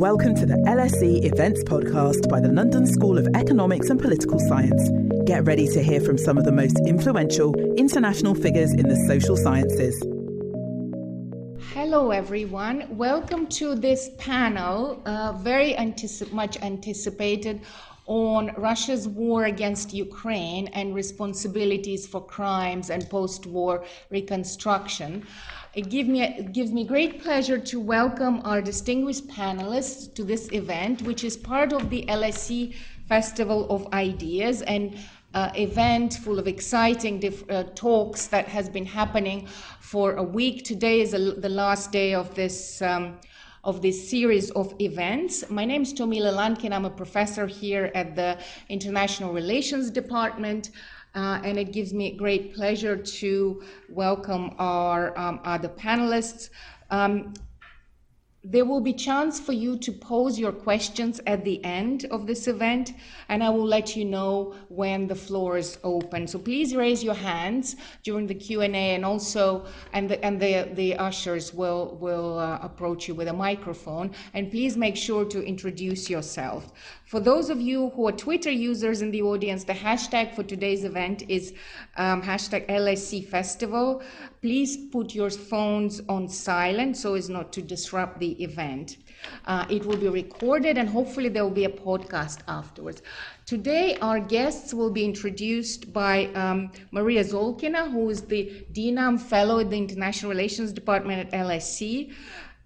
Welcome to the LSE Events Podcast by the London School of Economics and Political Science. Get ready to hear from some of the most influential international figures in the social sciences. Hello, everyone. Welcome to this panel, uh, very anticip- much anticipated on Russia's war against Ukraine and responsibilities for crimes and post war reconstruction. It, give me, it gives me great pleasure to welcome our distinguished panelists to this event, which is part of the LSE Festival of Ideas and uh, event full of exciting uh, talks that has been happening for a week. Today is a, the last day of this. Um, of this series of events. My name is Tomila Lankina. I'm a professor here at the International Relations Department. Uh, and it gives me great pleasure to welcome our um, other panelists. Um, there will be chance for you to pose your questions at the end of this event and i will let you know when the floor is open. So please raise your hands during the q&a and also and the, and the, the ushers will will uh, approach you with a microphone. And please make sure to introduce yourself for those of you who are Twitter users in the audience, the hashtag for today's event is um, hashtag LSE Festival. Please put your phones on silent so as not to disrupt the event. Uh, it will be recorded and hopefully there will be a podcast afterwards. Today, our guests will be introduced by um, Maria Zolkina, who is the DINAM Fellow at the International Relations Department at LSE.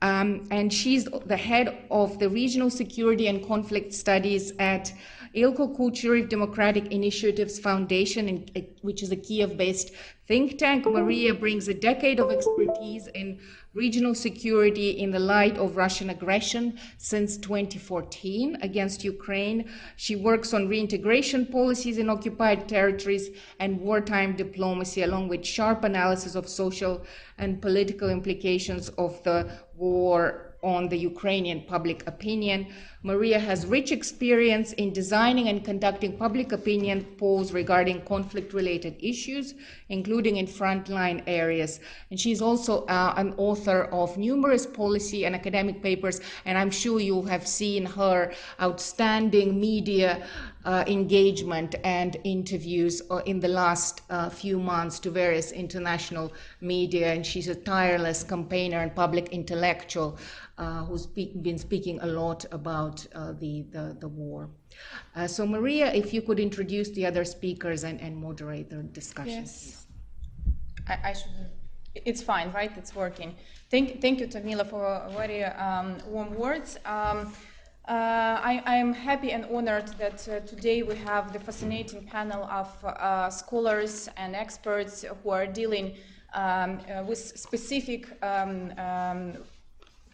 Um, and she's the head of the Regional Security and Conflict Studies at Ilko Kucheriv Democratic Initiatives Foundation, uh, which is a Kiev-based think tank. Maria brings a decade of expertise in regional security in the light of Russian aggression since 2014 against Ukraine. She works on reintegration policies in occupied territories and wartime diplomacy, along with sharp analysis of social and political implications of the war on the Ukrainian public opinion. Maria has rich experience in designing and conducting public opinion polls regarding conflict related issues, including in frontline areas. And she's also uh, an author of numerous policy and academic papers, and I'm sure you have seen her outstanding media uh, engagement and interviews uh, in the last uh, few months to various international media, and she's a tireless campaigner and public intellectual uh, who's speak, been speaking a lot about uh, the, the, the, war. Uh, so, Maria, if you could introduce the other speakers and, and moderate the discussion. Yes. I, I, should. It's fine, right? It's working. Thank, thank you, Tamila, for very um, warm words. Um, uh, I, am happy and honored that uh, today we have the fascinating panel of uh, scholars and experts who are dealing um, with specific um, um,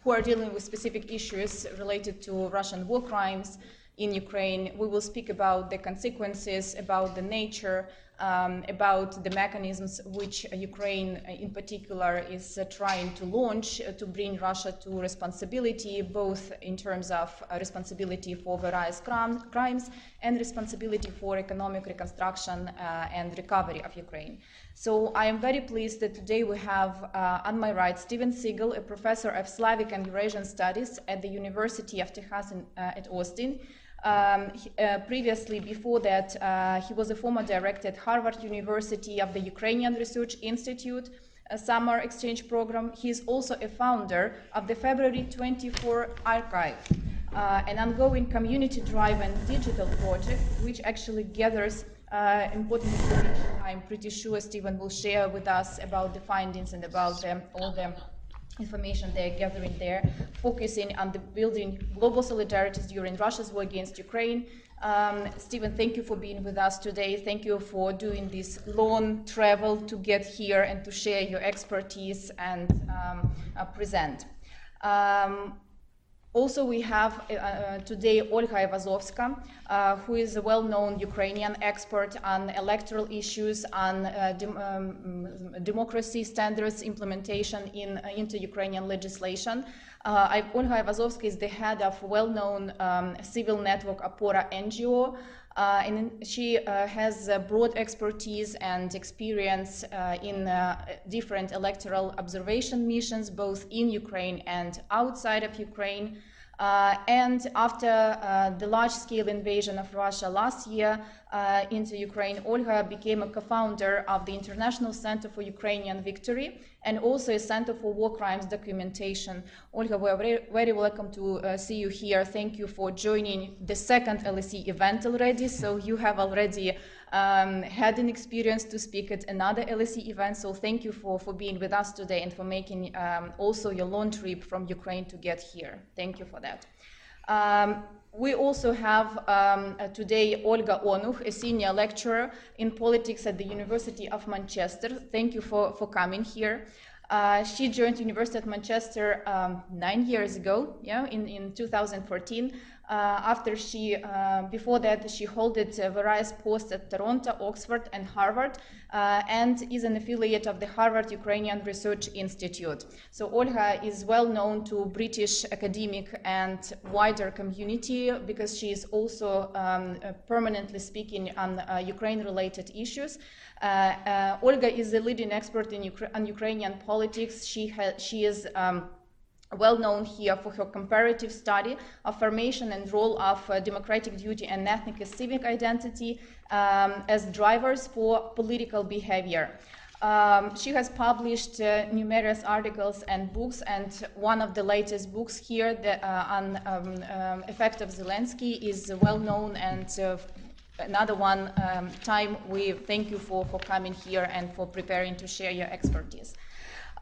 who are dealing with specific issues related to Russian war crimes in Ukraine. We will speak about the consequences, about the nature, um, about the mechanisms which Ukraine uh, in particular is uh, trying to launch uh, to bring Russia to responsibility, both in terms of uh, responsibility for various crim- crimes and responsibility for economic reconstruction uh, and recovery of Ukraine. So I am very pleased that today we have uh, on my right Steven Seegel, a professor of Slavic and Eurasian Studies at the University of Texas in, at Austin. Um, uh, previously, before that, uh, he was a former director at Harvard University of the Ukrainian Research Institute a summer exchange program. He is also a founder of the February 24 Archive, uh, an ongoing community-driven digital project which actually gathers uh, important information. I'm pretty sure Stephen will share with us about the findings and about um, all the information they're gathering there, focusing on the building global solidarities during Russia's war against Ukraine. Um, Stephen, thank you for being with us today. Thank you for doing this long travel to get here and to share your expertise and um, uh, present. Um, also, we have uh, uh, today Olga Aivazovska, uh, who is a well-known Ukrainian expert on electoral issues, on uh, dem um, democracy standards implementation in, uh, into Ukrainian legislation. Uh, Olga Aivazovska is the head of well-known um, civil network Opora NGO, Uh, and she uh, has broad expertise and experience uh, in different electoral observation missions, both in Ukraine and outside of Ukraine. Uh, and after uh, the large-scale invasion of Russia last year uh, into Ukraine, Olga became a co-founder of the International Center for Ukrainian Victory and also a Center for War Crimes Documentation. Olga, we're very, very welcome to uh, see you here. Thank you for joining the second LSE event already. So you have already um, had an experience to speak at another LSE event. So thank you for, for being with us today and for making um, also your long trip from Ukraine to get here. Thank you for that. Um, we also have um, uh, today Olga Onuch, a senior lecturer in politics at the University of Manchester. Thank you for, for coming here. Uh, she joined University of Manchester um, nine years ago, yeah, in, in 2014, uh, after she, uh, before that, she held uh, various posts at Toronto, Oxford, and Harvard, and is an affiliate of the Harvard Ukrainian Research Institute. So Olga is well known to British academic and wider community because she is also um, permanently speaking on Ukraine-related issues. Uh, uh, Olga is a leading expert in Ukra- on Ukrainian politics. She, she is um, well known here for her comparative study of formation and role of uh, democratic duty and ethnic and civic identity um, as drivers for political behavior. Um, she has published uh, numerous articles and books, and one of the latest books here the, uh, on um, um, effect of Zelensky is well known. And uh, another one um, time, we thank you for, for coming here and for preparing to share your expertise.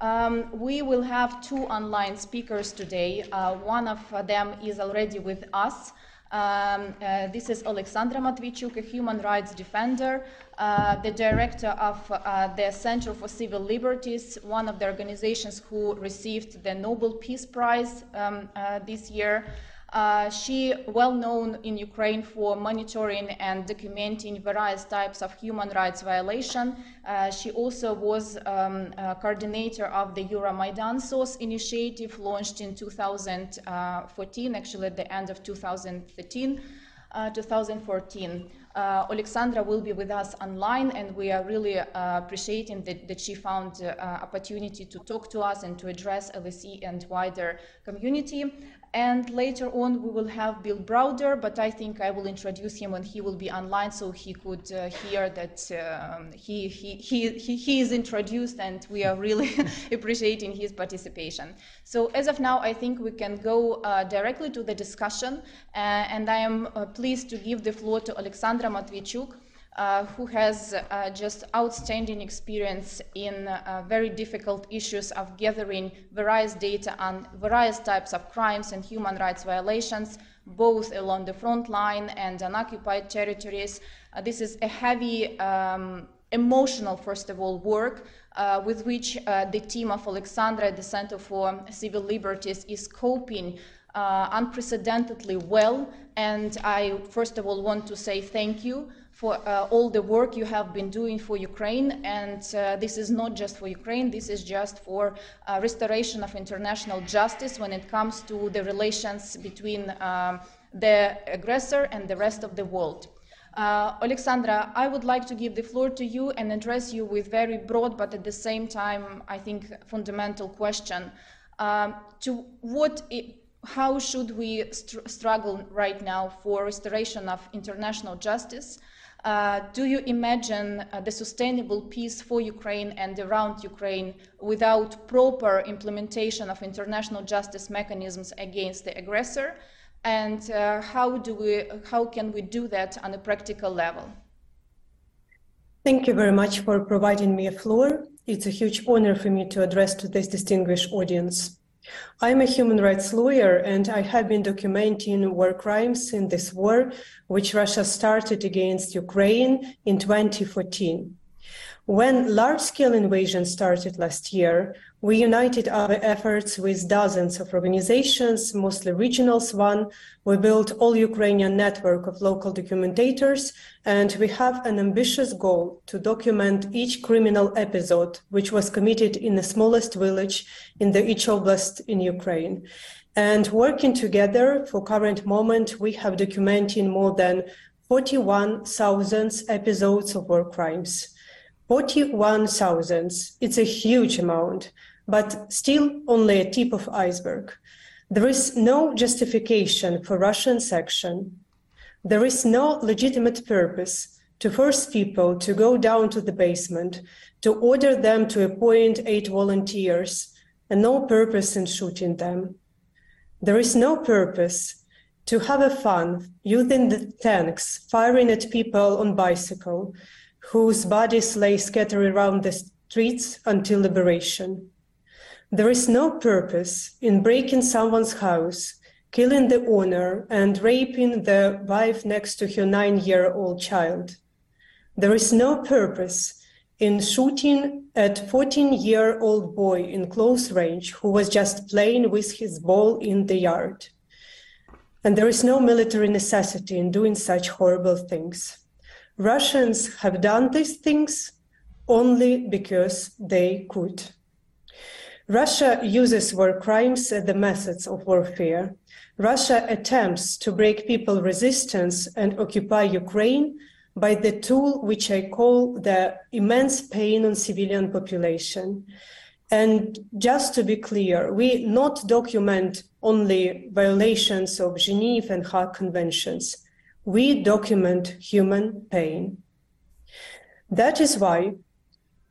Um, we will have two online speakers today. Uh, one of them is already with us. Um, uh, this is Alexandra Matviichuk, a human rights defender, uh, the director of uh, the Center for Civil Liberties, one of the organizations who received the Nobel Peace Prize um, uh, this year. Uh, she well known in Ukraine for monitoring and documenting various types of human rights violation. Uh, she also was um, coordinator of the Euromaidan SOS initiative launched in 2014, actually at the end of 2013. Uh, 2014. Uh, Alexandra will be with us online, and we are really uh, appreciating that, that, she found uh, opportunity to talk to us and to address LSE and wider community. And later on, we will have Bill Browder, but I think I will introduce him when he will be online so he could uh, hear that um, he, he, he, he, is introduced and we are really appreciating his participation. So, as of now, I think we can go uh, directly to the discussion. Uh, and I am uh, pleased to give the floor to Alexandra Matviichuk uh, who has uh, just outstanding experience in uh, very difficult issues of gathering various data on various types of crimes and human rights violations, both along the front line and on occupied territories. Uh, this is a heavy, um, emotional, first of all, work. Uh, with which uh, the team of Alexandra at the Center for Civil Liberties is coping unprecedentedly well. And I, first of all, want to say thank you for uh, all the work you have been doing for Ukraine. And uh, this is not just for Ukraine, this is just for uh, restoration of international justice when it comes to the relations between um, the aggressor and the rest of the world. Uh, Alexandra, I would like to give the floor to you and address you with very broad, but at the same time, I think, fundamental question. Um, to what how should we str struggle right now for restoration of international justice? Uh, do you imagine uh, the sustainable peace for Ukraine and around Ukraine without proper implementation of international justice mechanisms against the aggressor? And uh, how, do we, how can we do that on a practical level? Thank you very much for providing me a floor. It's a huge honor for me to address to this distinguished audience. I'm a human rights lawyer and I have been documenting war crimes in this war, which Russia started against Ukraine in 2014. When large scale invasion started last year, we united our efforts with dozens of organizations, mostly regionals one. We built all Ukrainian network of local documentators, and we have an ambitious goal to document each criminal episode which was committed in the smallest village in the each oblast in Ukraine. And working together for current moment, we have documented more than 41,000 episodes of war crimes. 41,000. It's a huge amount, but still only a tip of iceberg. There is no justification for Russian action. There is no legitimate purpose to force people to go down to the basement, to order them to appoint eight volunteers, and no purpose in shooting them. There is no purpose to have a fun using the tanks, firing at people on bicycle, whose bodies lay scattered around the streets until liberation. There is no purpose in breaking someone's house, killing the owner, and raping the wife next to her nine year old child. There is no purpose in shooting at 14 year old boy in close range who was just playing with his ball in the yard. And there is no military necessity in doing such horrible things. Russians have done these things only because they could. Russia uses war crimes as the methods of warfare. Russia attempts to break people resistance and occupy Ukraine by the tool which I call the immense pain on civilian population. And just to be clear, we not document only violations of Geneva and Hague conventions. We document human pain. That is why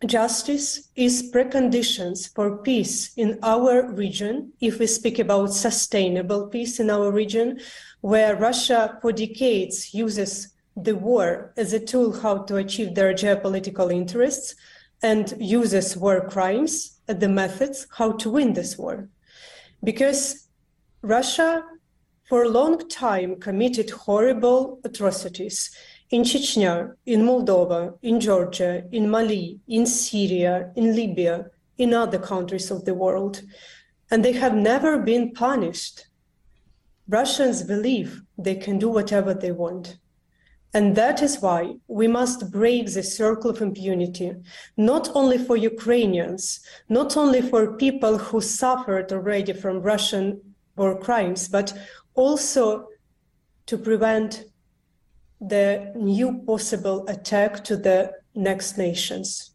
justice is preconditions for peace in our region. If we speak about sustainable peace in our region, where Russia for decades uses the war as a tool how to achieve their geopolitical interests and uses war crimes as the methods how to win this war. Because Russia, for a long time, committed horrible atrocities in Chechnya, in Moldova, in Georgia, in Mali, in Syria, in Libya, in other countries of the world. And they have never been punished. Russians believe they can do whatever they want. And that is why we must break the circle of impunity, not only for Ukrainians, not only for people who suffered already from Russian war crimes, but also to prevent the new possible attack to the next nations.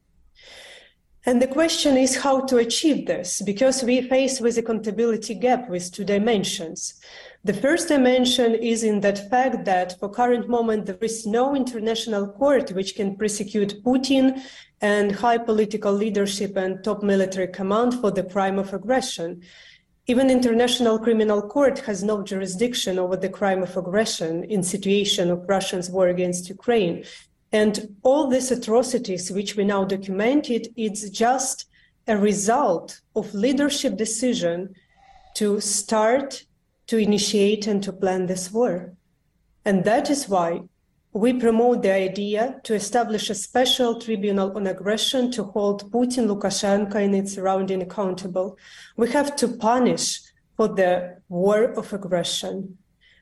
And the question is how to achieve this, because we face with accountability gap with two dimensions. The first dimension is in that fact that for current moment there is no international court which can prosecute Putin and high political leadership and top military command for the crime of aggression. Even international criminal court has no jurisdiction over the crime of aggression in situation of Russia's war against Ukraine. And all these atrocities which we now documented, it's just a result of leadership decision to start to initiate and to plan this war. And that is why we promote the idea to establish a special tribunal on aggression to hold Putin, Lukashenko, and its surrounding accountable. We have to punish for the war of aggression.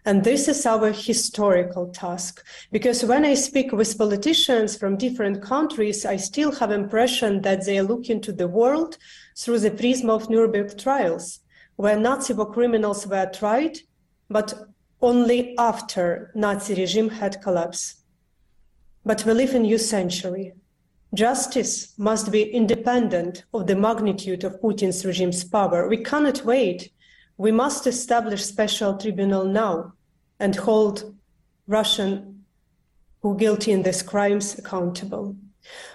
And this is our historical task. Because when I speak with politicians from different countries, I still have impression that they look into the world through the prism of Nuremberg trials where Nazi war criminals were tried, but only after Nazi regime had collapsed. But we live in new century. Justice must be independent of the magnitude of Putin's regime's power. We cannot wait. We must establish special tribunal now and hold Russian who guilty in these crimes accountable.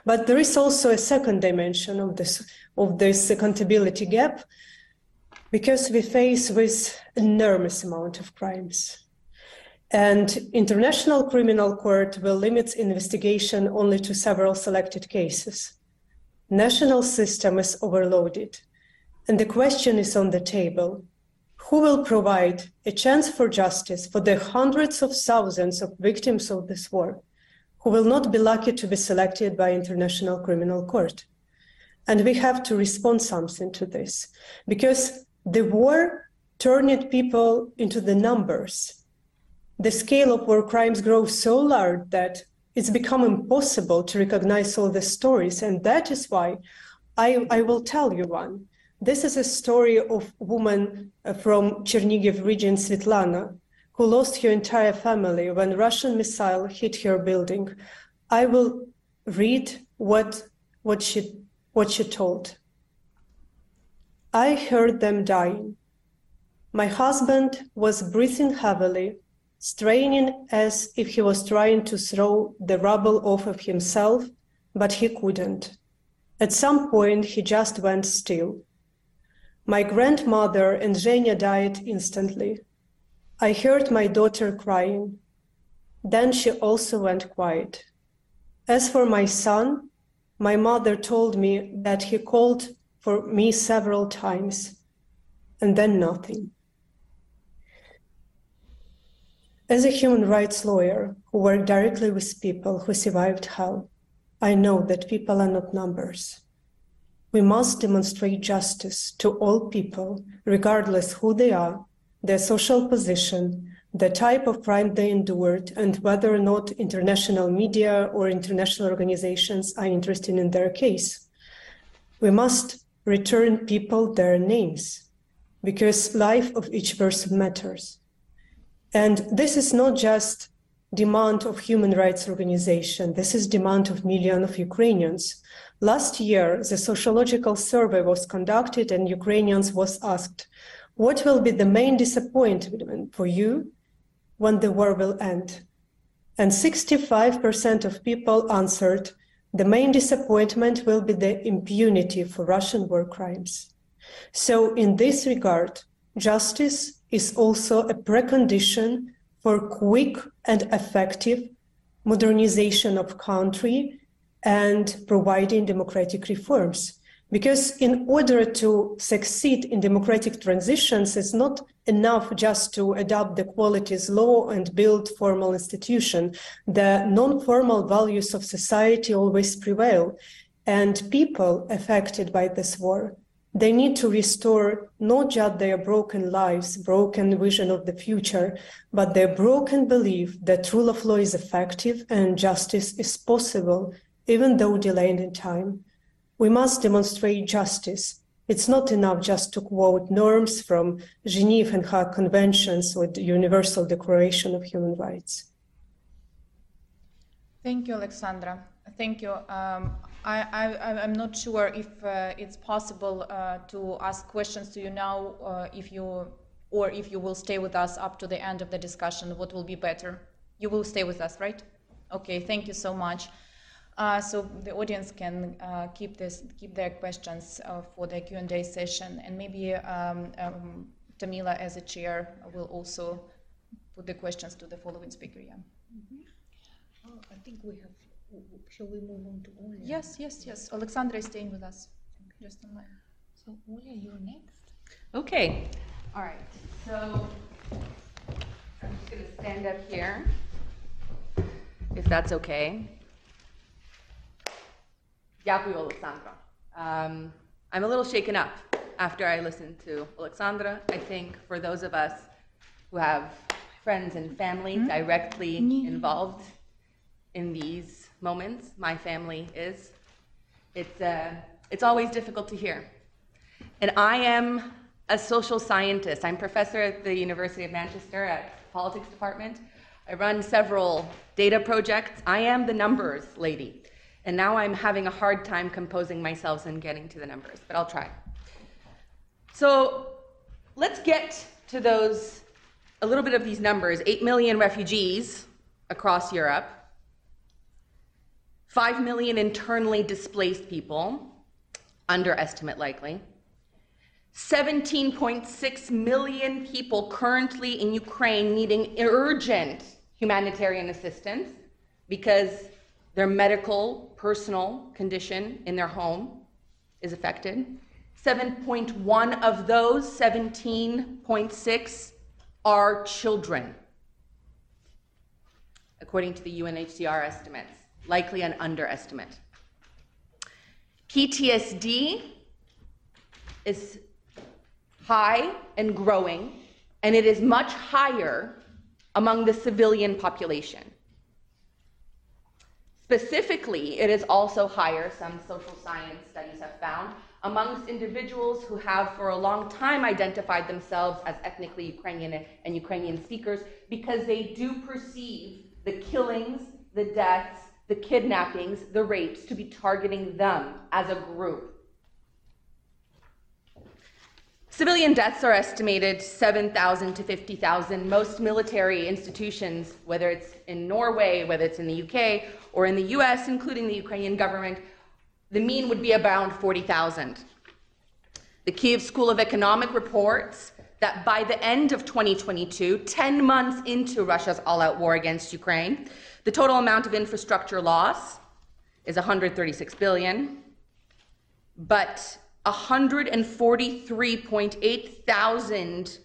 But there is also a second dimension of this of this accountability gap, because we face with enormous amount of crimes. And International Criminal Court will limit investigation only to several selected cases. National system is overloaded. And the question is on the table. Who will provide a chance for justice for the hundreds of thousands of victims of this war who will not be lucky to be selected by International Criminal Court? And we have to respond something to this because the war turned people into the numbers. The scale of war crimes grows so large that it's become impossible to recognize all the stories. And that is why I, I will tell you one. This is a story of a woman uh, from Chernigiv region, Svetlana, who lost her entire family when Russian missile hit her building. I will read what, what, she, what she told. I heard them dying. My husband was breathing heavily, straining as if he was trying to throw the rubble off of himself, but he couldn't. At some point, he just went still. My grandmother and Zhenya died instantly. I heard my daughter crying. Then she also went quiet. As for my son, my mother told me that he called for me several times, and then nothing. As a human rights lawyer who worked directly with people who survived hell, I know that people are not numbers. We must demonstrate justice to all people, regardless who they are their social position, the type of crime they endured, and whether or not international media or international organizations are interested in their case. We must return people their names because life of each person matters. And this is not just demand of human rights organization. This is demand of millions of Ukrainians. Last year, the sociological survey was conducted and Ukrainians was asked, what will be the main disappointment for you when the war will end? And 65% of people answered the main disappointment will be the impunity for Russian war crimes. So, in this regard, justice is also a precondition for quick and effective modernization of country and providing democratic reforms. Because in order to succeed in democratic transitions, it's not enough just to adopt the qualities law and build formal institution. The non-formal values of society always prevail. And people affected by this war, they need to restore not just their broken lives, broken vision of the future, but their broken belief that rule of law is effective and justice is possible, even though delayed in time. We must demonstrate justice. It's not enough just to quote norms from Geneva and Hague Conventions or the Universal Declaration of Human Rights. Thank you, Alexandra. Thank you. Um, I, am not sure if uh, it's possible uh, to ask questions to you now, uh, if you or if you will stay with us up to the end of the discussion. What will be better? You will stay with us, right? Okay. Thank you so much. Uh, so the audience can uh, keep this, keep their questions uh, for the Q and A session, and maybe um, um, Tamila, as a chair, will also put the questions to the following speaker. Yeah. Mm-hmm. Oh, I think we have. Shall we move on to Olia? Yes, yes, yes. Alexandra is staying with us. Just online. So Olia, you're next. Okay. All right. So I'm just going to stand up here, if that's okay. Yapu Alexandra. Um, I'm a little shaken up after I listened to Alexandra. I think for those of us who have friends and family hmm? directly involved in these moments, my family is, it's, uh, it's always difficult to hear. And I am a social scientist. I'm professor at the University of Manchester at politics department. I run several data projects. I am the numbers lady. And now I'm having a hard time composing myself and getting to the numbers, but I'll try. So let's get to those, a little bit of these numbers 8 million refugees across Europe, 5 million internally displaced people, underestimate likely. 17.6 million people currently in Ukraine needing urgent humanitarian assistance because their medical, personal condition in their home is affected. 7.1 of those, 17.6, are children, according to the UNHCR estimates, likely an underestimate. PTSD is high and growing, and it is much higher among the civilian population. Specifically, it is also higher, some social science studies have found, amongst individuals who have for a long time identified themselves as ethnically Ukrainian and Ukrainian speakers because they do perceive the killings, the deaths, the kidnappings, the rapes to be targeting them as a group. Civilian deaths are estimated 7,000 to 50,000. Most military institutions, whether it's in Norway, whether it's in the UK, or in the US, including the Ukrainian government, the mean would be around 40,000. The Kiev School of Economic reports that by the end of 2022, 10 months into Russia's all out war against Ukraine, the total amount of infrastructure loss is 136 billion, but 143.8 thousand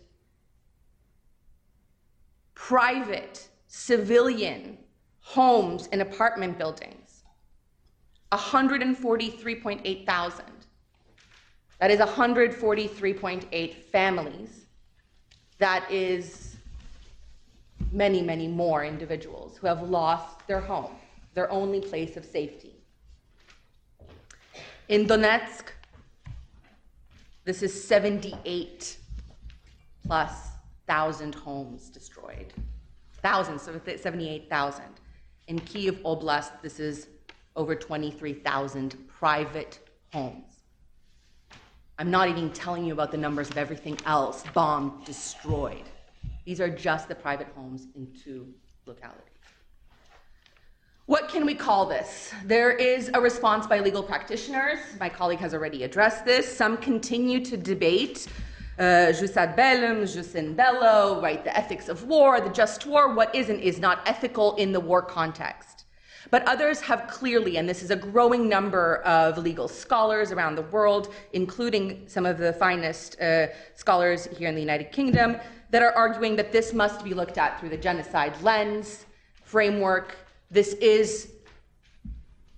private civilian homes and apartment buildings. 143.8 thousand. That is 143.8 families. That is many, many more individuals who have lost their home, their only place of safety. In Donetsk, this is 78 plus thousand homes destroyed. Thousands, so 78,000. In Kiev Oblast, this is over 23,000 private homes. I'm not even telling you about the numbers of everything else bombed, destroyed. These are just the private homes in two localities. What can we call this? There is a response by legal practitioners. My colleague has already addressed this. Some continue to debate uh, jus ad bellum, jus in bello, right? The ethics of war, the just war, what is and is not ethical in the war context. But others have clearly, and this is a growing number of legal scholars around the world, including some of the finest uh, scholars here in the United Kingdom, that are arguing that this must be looked at through the genocide lens, framework, this is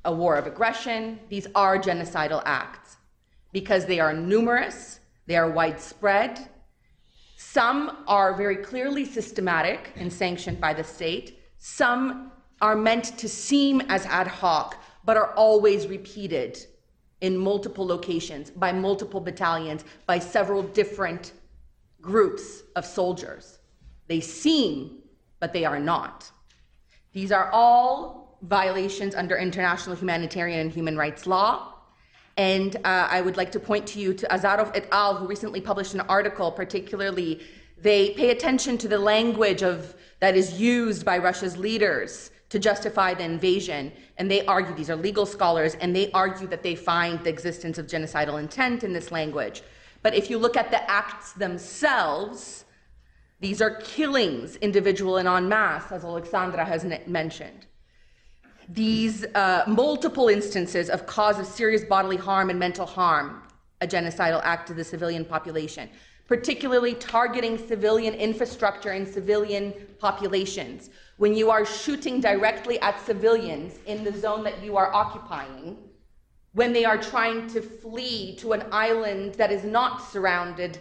a war of aggression. These are genocidal acts because they are numerous, they are widespread. Some are very clearly systematic and sanctioned by the state. Some are meant to seem as ad hoc, but are always repeated in multiple locations, by multiple battalions, by several different groups of soldiers. They seem, but they are not. These are all violations under international humanitarian and human rights law. And uh, I would like to point to you to Azarov et al., who recently published an article, particularly, they pay attention to the language of, that is used by Russia's leaders to justify the invasion. And they argue, these are legal scholars, and they argue that they find the existence of genocidal intent in this language. But if you look at the acts themselves, these are killings, individual and en masse, as Alexandra has mentioned. These uh, multiple instances of cause of serious bodily harm and mental harm, a genocidal act to the civilian population, particularly targeting civilian infrastructure and civilian populations. When you are shooting directly at civilians in the zone that you are occupying, when they are trying to flee to an island that is not surrounded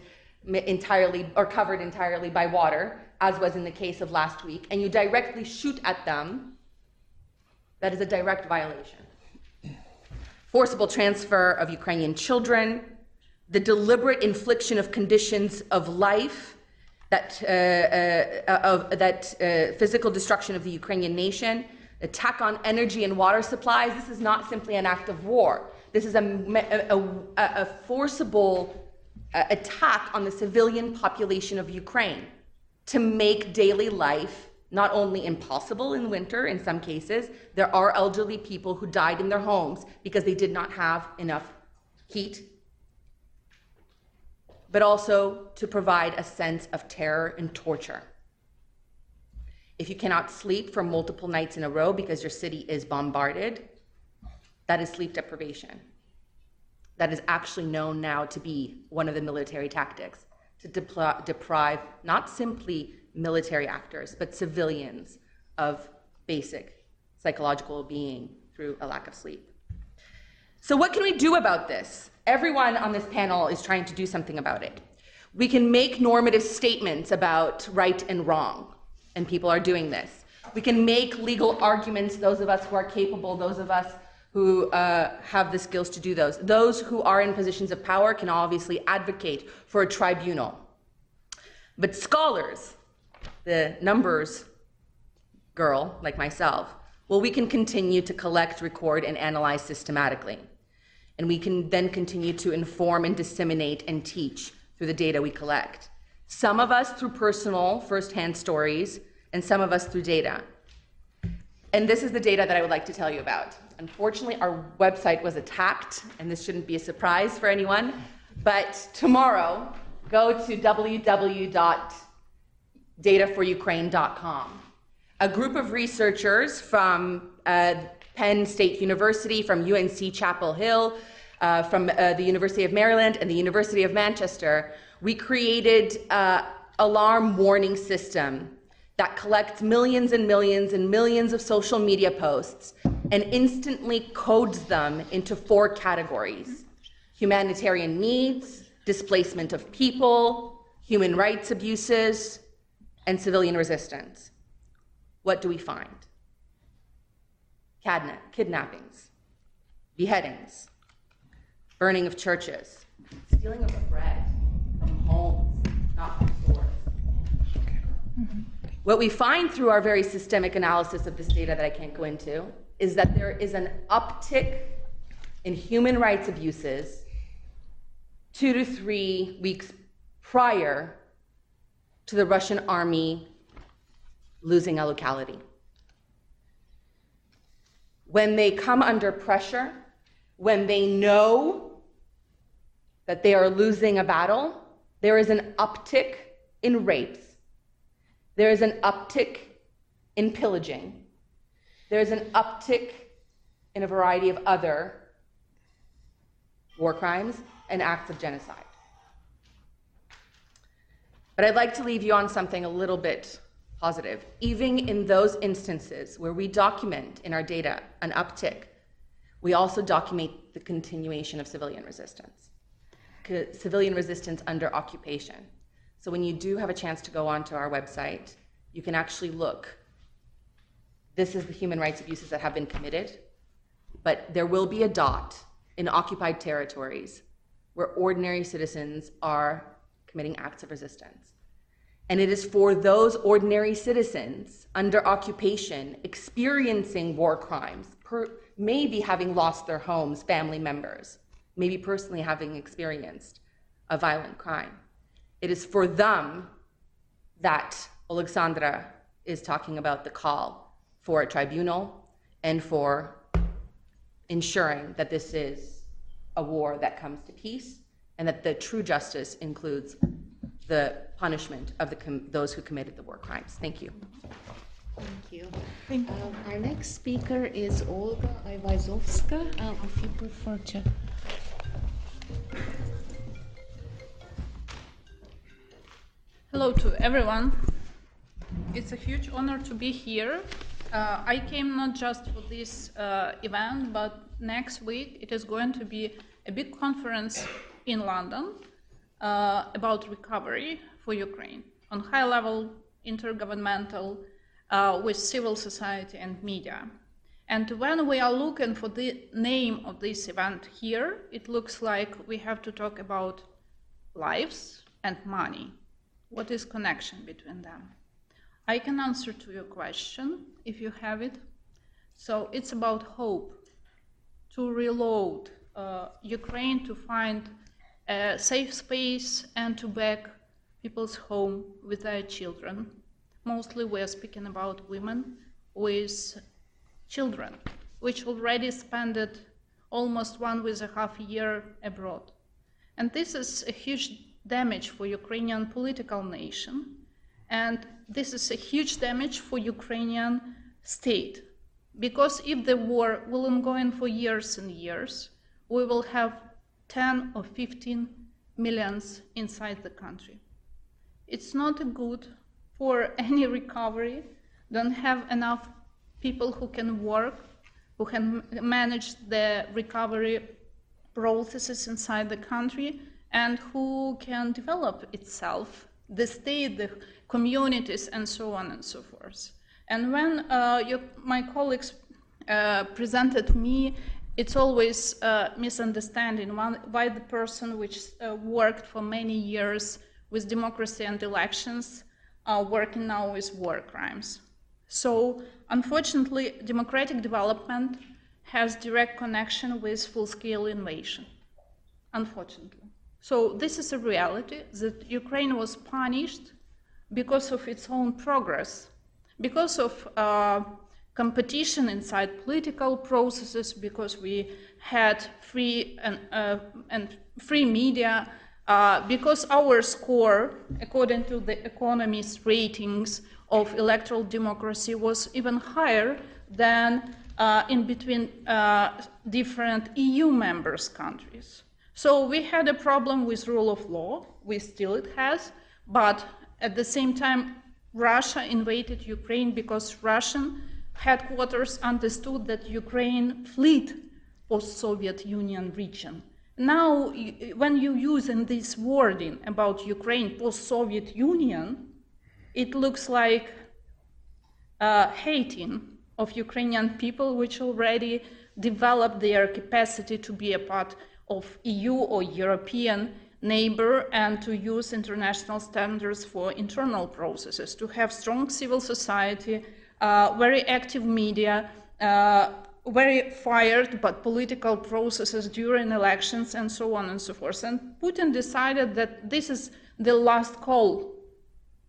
entirely or covered entirely by water, as was in the case of last week, and you directly shoot at them, that is a direct violation. Forcible transfer of Ukrainian children, the deliberate infliction of conditions of life, that, uh, uh, of, that uh, physical destruction of the Ukrainian nation, attack on energy and water supplies. This is not simply an act of war. This is a, a, a, a forcible uh, attack on the civilian population of Ukraine to make daily life not only impossible in winter in some cases, there are elderly people who died in their homes because they did not have enough heat, but also to provide a sense of terror and torture. If you cannot sleep for multiple nights in a row because your city is bombarded, that is sleep deprivation that is actually known now to be one of the military tactics to depl- deprive not simply military actors, but civilians of basic psychological being through a lack of sleep. So, what can we do about this? Everyone on this panel is trying to do something about it. We can make normative statements about right and wrong, and people are doing this. We can make legal arguments, those of us who are capable, those of us who uh, have the skills to do those. Those who are in positions of power can obviously advocate for a tribunal. But scholars, the numbers girl like myself, well, we can continue to collect, record, and analyze systematically. And we can then continue to inform and disseminate and teach through the data we collect. Some of us through personal, firsthand stories, and some of us through data. And this is the data that I would like to tell you about. Unfortunately, our website was attacked, and this shouldn't be a surprise for anyone. But tomorrow, go to www.dataforukraine.com. A group of researchers from uh, Penn State University, from UNC Chapel Hill, uh, from uh, the University of Maryland, and the University of Manchester, we created an alarm warning system that collects millions and millions and millions of social media posts and instantly codes them into four categories humanitarian needs, displacement of people, human rights abuses, and civilian resistance. What do we find? Kidnappings, beheadings, burning of churches, stealing of bread from homes, not from stores. What we find through our very systemic analysis of this data that I can't go into is that there is an uptick in human rights abuses two to three weeks prior to the Russian army losing a locality. When they come under pressure, when they know that they are losing a battle, there is an uptick in rapes, there is an uptick in pillaging, there is an uptick in a variety of other war crimes and acts of genocide. But I'd like to leave you on something a little bit positive. Even in those instances where we document in our data an uptick, we also document the continuation of civilian resistance, civilian resistance under occupation. So when you do have a chance to go onto our website, you can actually look. This is the human rights abuses that have been committed, but there will be a dot in occupied territories where ordinary citizens are committing acts of resistance. And it is for those ordinary citizens under occupation experiencing war crimes, per, maybe having lost their homes, family members, maybe personally having experienced a violent crime. It is for them that Alexandra is talking about the call for a tribunal and for ensuring that this is a war that comes to peace and that the true justice includes the punishment of the com- those who committed the war crimes. Thank you. Thank you. Thank you. Uh, our next speaker is Olga Aivazovska. Uh, if you prefer to. Hello to everyone. It's a huge honor to be here. Uh, I came not just for this uh, event, but next week it is going to be a big conference in London uh, about recovery for Ukraine on high level, intergovernmental, uh, with civil society and media. And when we are looking for the name of this event here, it looks like we have to talk about lives and money. What is connection between them? I can answer to your question if you have it. So it's about hope to reload uh, Ukraine to find a safe space and to back people's home with their children. Mostly we are speaking about women with children, which already spent almost one with a half year abroad. And this is a huge damage for Ukrainian political nation. And this is a huge damage for Ukrainian state. Because if the war will go on for years and years, we will have 10 or 15 millions inside the country. It's not good for any recovery, don't have enough people who can work, who can manage the recovery processes inside the country, and who can develop itself, the state, the communities, and so on and so forth. And when uh, your, my colleagues uh, presented me it's always a misunderstanding why the person which uh, worked for many years with democracy and elections are working now with war crimes. So, unfortunately, democratic development has direct connection with full-scale invasion. Unfortunately. So this is a reality that Ukraine was punished because of its own progress, because of uh, competition inside political processes, because we had free and, uh, and free media, uh, because our score, according to the economist ratings of electoral democracy, was even higher than uh, in between uh, different EU members countries. So we had a problem with rule of law, we still it has, but at the same time, Russia invaded Ukraine because Russian headquarters understood that Ukraine fled post-Soviet Union region. Now, when you use in this wording about Ukraine post-Soviet Union, it looks like uh, hating of Ukrainian people, which already developed their capacity to be a part of EU or European neighbor and to use international standards for internal processes, to have strong civil society, very active media, uh, very fired but political processes during elections and so on and so forth. And Putin decided that this is the last call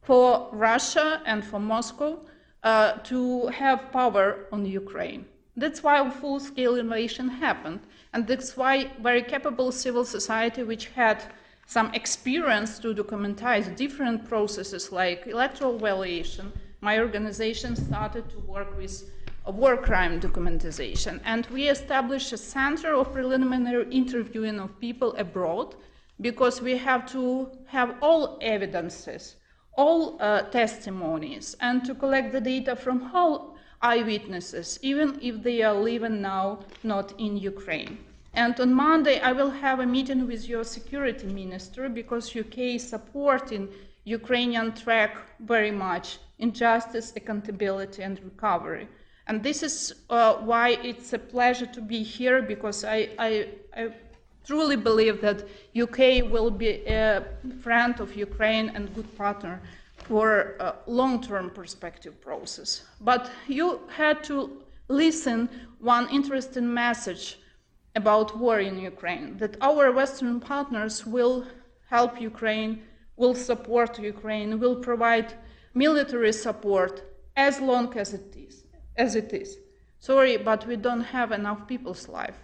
for Russia and for Moscow uh, to have power on Ukraine. That's why a full-scale invasion happened. And that's why very capable civil society, which had some experience to documentize different processes like electoral valuation, my organization started to work with war crime documentation. And we established a center of preliminary interviewing of people abroad because we have to have all evidences, all uh, testimonies, and to collect the data from all eyewitnesses, even if they are living now not in Ukraine. And on Monday, I will have a meeting with your security minister because UK is supporting Ukrainian track very much in justice, accountability, and recovery. And this is uh, why it's a pleasure to be here because I, I, I truly believe that UK will be a friend of Ukraine and good partner for a long-term perspective process. But you had to listen one interesting message about war in Ukraine, that our Western partners will help Ukraine, will support Ukraine, will provide military support as long as it is. As it is. Sorry, but we don't have enough people's life.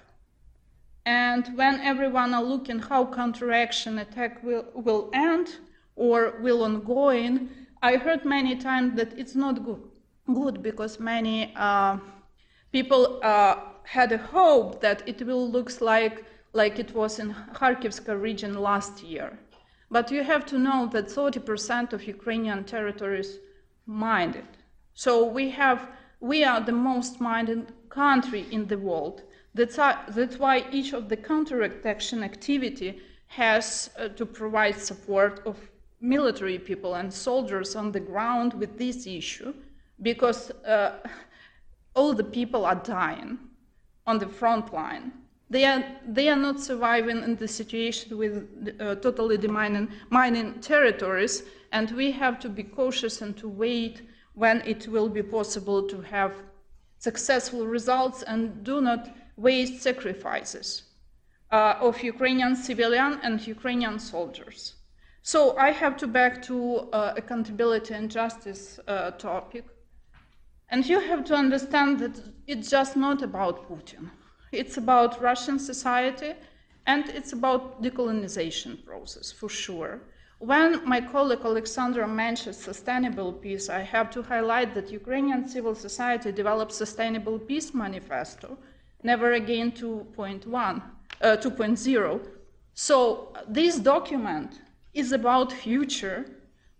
And when everyone are looking how counteraction attack will, will end, or will ongoing, I heard many times that it's not good, good because many uh, people uh, had a hope that it will look like like it was in Kharkivska region last year. But you have to know that 30% of Ukrainian territories mined. So we have we are the most mined country in the world. That's, that's why each of the counteraction activity has uh, to provide support of military people and soldiers on the ground with this issue because uh, all the people are dying on the front line. They are, they are not surviving in the situation with uh, totally demining mining territories, and we have to be cautious and to wait when it will be possible to have successful results and do not waste sacrifices uh, of Ukrainian civilian and Ukrainian soldiers. So I have to back to uh, accountability and justice uh, topic. And you have to understand that it's just not about Putin. It's about Russian society and it's about decolonization process for sure. When my colleague Alexandra mentioned sustainable peace, I have to highlight that Ukrainian civil society developed sustainable peace manifesto, never again 2.1, uh, 2.0. So this document is about future,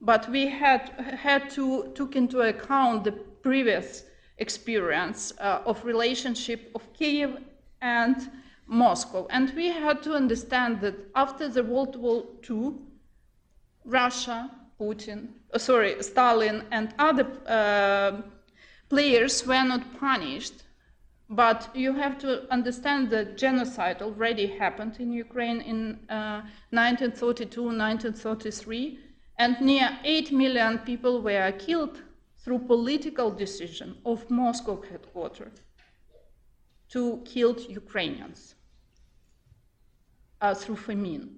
but we had, had to took into account the previous experience uh, of relationship of Kiev and Moscow. And we had to understand that after the World War II, Russia, Putin, uh, sorry, Stalin and other uh, players were not punished But you have to understand that genocide already happened in Ukraine in uh, 1932, 1933, and near 8 million people were killed through political decision of Moscow headquarters to kill Ukrainians uh, through famine.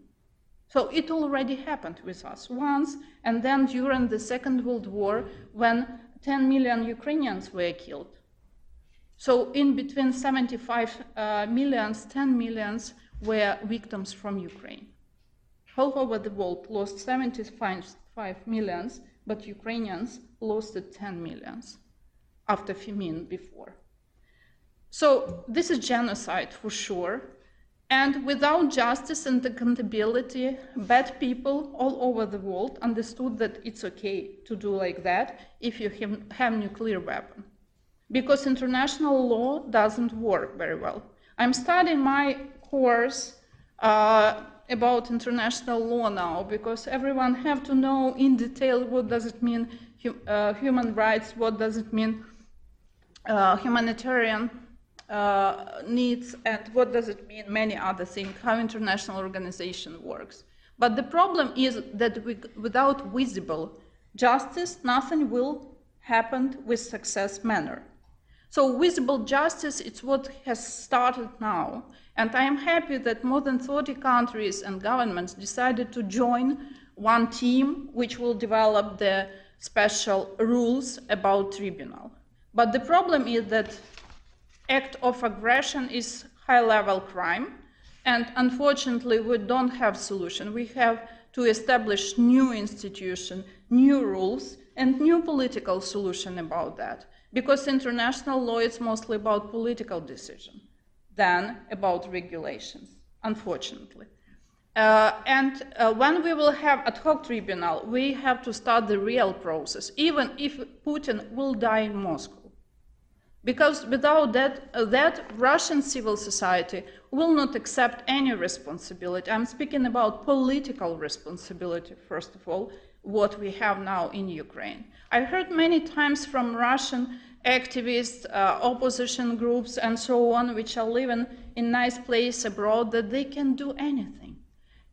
So it already happened with us once, and then during the Second World War, when 10 million Ukrainians were killed. So in between 75 uh, millions, 10 millions were victims from Ukraine. All over the world lost 75 millions, but Ukrainians lost 10 millions after famine before. So this is genocide for sure. And without justice and accountability, bad people all over the world understood that it's okay to do like that if you have nuclear weapon because international law doesn't work very well. I'm studying my course uh, about international law now because everyone have to know in detail what does it mean uh, human rights, what does it mean uh, humanitarian uh, needs, and what does it mean many other things, how international organization works. But the problem is that we, without visible justice, nothing will happen with success manner. So visible justice is what has started now. And I am happy that more than 30 countries and governments decided to join one team which will develop the special rules about tribunal. But the problem is that act of aggression is high-level crime, and unfortunately we don't have solution. We have to establish new institution, new rules, and new political solution about that because international law is mostly about political decision than about regulations, unfortunately. Uh, and uh, when we will have ad hoc tribunal, we have to start the real process, even if Putin will die in Moscow. Because without that, uh, that Russian civil society will not accept any responsibility. I'm speaking about political responsibility, first of all, what we have now in Ukraine. I heard many times from Russian activists, uh, opposition groups, and so on, which are living in nice place abroad, that they can do anything,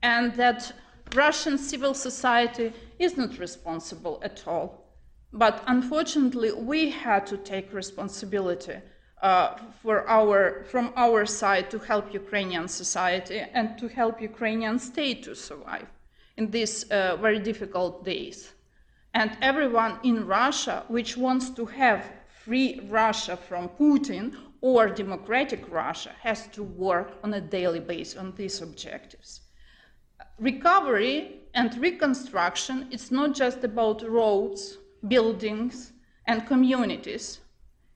and that Russian civil society is not responsible at all. But unfortunately, we had to take responsibility uh, our, from our side to help Ukrainian society and to help Ukrainian state to survive in these uh, very difficult days. And everyone in Russia which wants to have free Russia from Putin or democratic Russia has to work on a daily basis on these objectives. Recovery and reconstruction is not just about roads, buildings, and communities.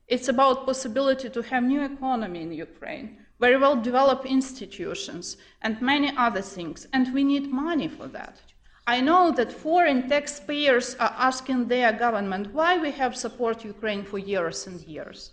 It's about possibility to have new economy in Ukraine, very well developed institutions, and many other things, and we need money for that. I know that foreign taxpayers are asking their government why we have support Ukraine for years and years.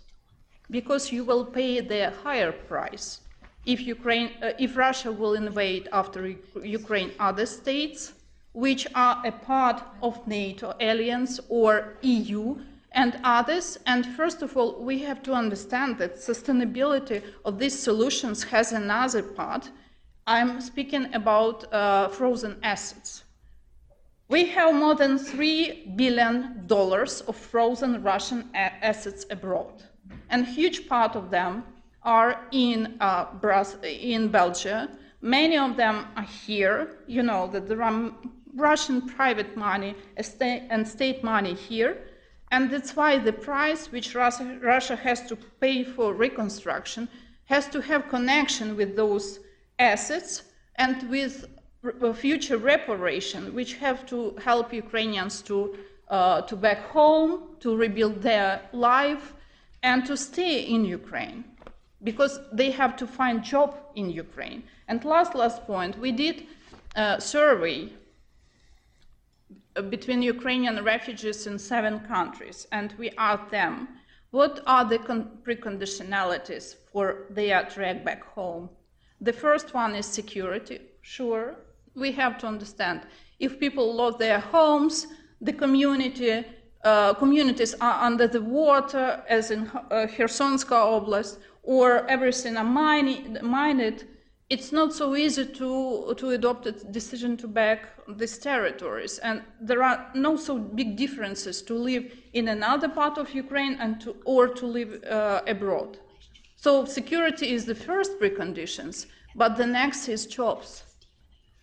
Because you will pay the higher price if, Ukraine, uh, if Russia will invade after Ukraine other states, which are a part of NATO alliance or EU and others. And first of all, we have to understand that sustainability of these solutions has another part. I'm speaking about uh, frozen assets. We have more than $3 billion of frozen Russian assets abroad, and huge part of them are in, uh, in Belgium. Many of them are here. You know that there are Russian private money and state money here, and that's why the price which Russia has to pay for reconstruction has to have connection with those assets and with future reparation, which have to help Ukrainians to, uh, to back home, to rebuild their life, and to stay in Ukraine, because they have to find job in Ukraine. And last, last point, we did a survey between Ukrainian refugees in seven countries, and we asked them, what are the preconditionalities for their trek back home? The first one is security, sure, we have to understand if people lost their homes, the community, uh, communities are under the water, as in uh, Khersonska Oblast, or everything are mined, it's not so easy to, to adopt a decision to back these territories. And there are no so big differences to live in another part of Ukraine and to, or to live uh, abroad. So security is the first preconditions, but the next is jobs.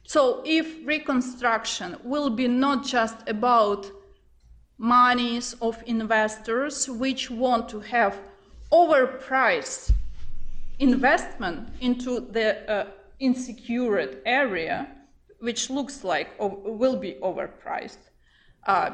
So if reconstruction will be not just about monies of investors which want to have overpriced investment into the uh, insecure area, which looks like will be overpriced. Uh,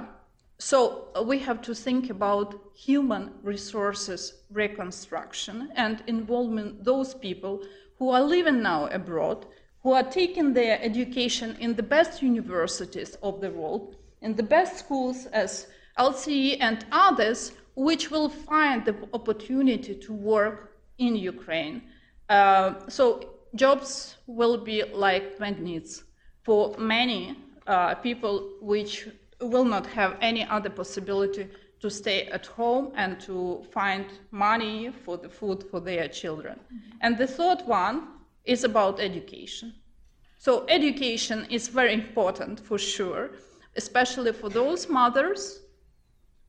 so we have to think about human resources reconstruction and involving those people who are living now abroad, who are taking their education in the best universities of the world, in the best schools as LSE and others, which will find the opportunity to work in Ukraine. Uh, so jobs will be like magnets for many uh, people which will not have any other possibility to stay at home and to find money for the food for their children. Mm-hmm. And the third one is about education. So education is very important for sure, especially for those mothers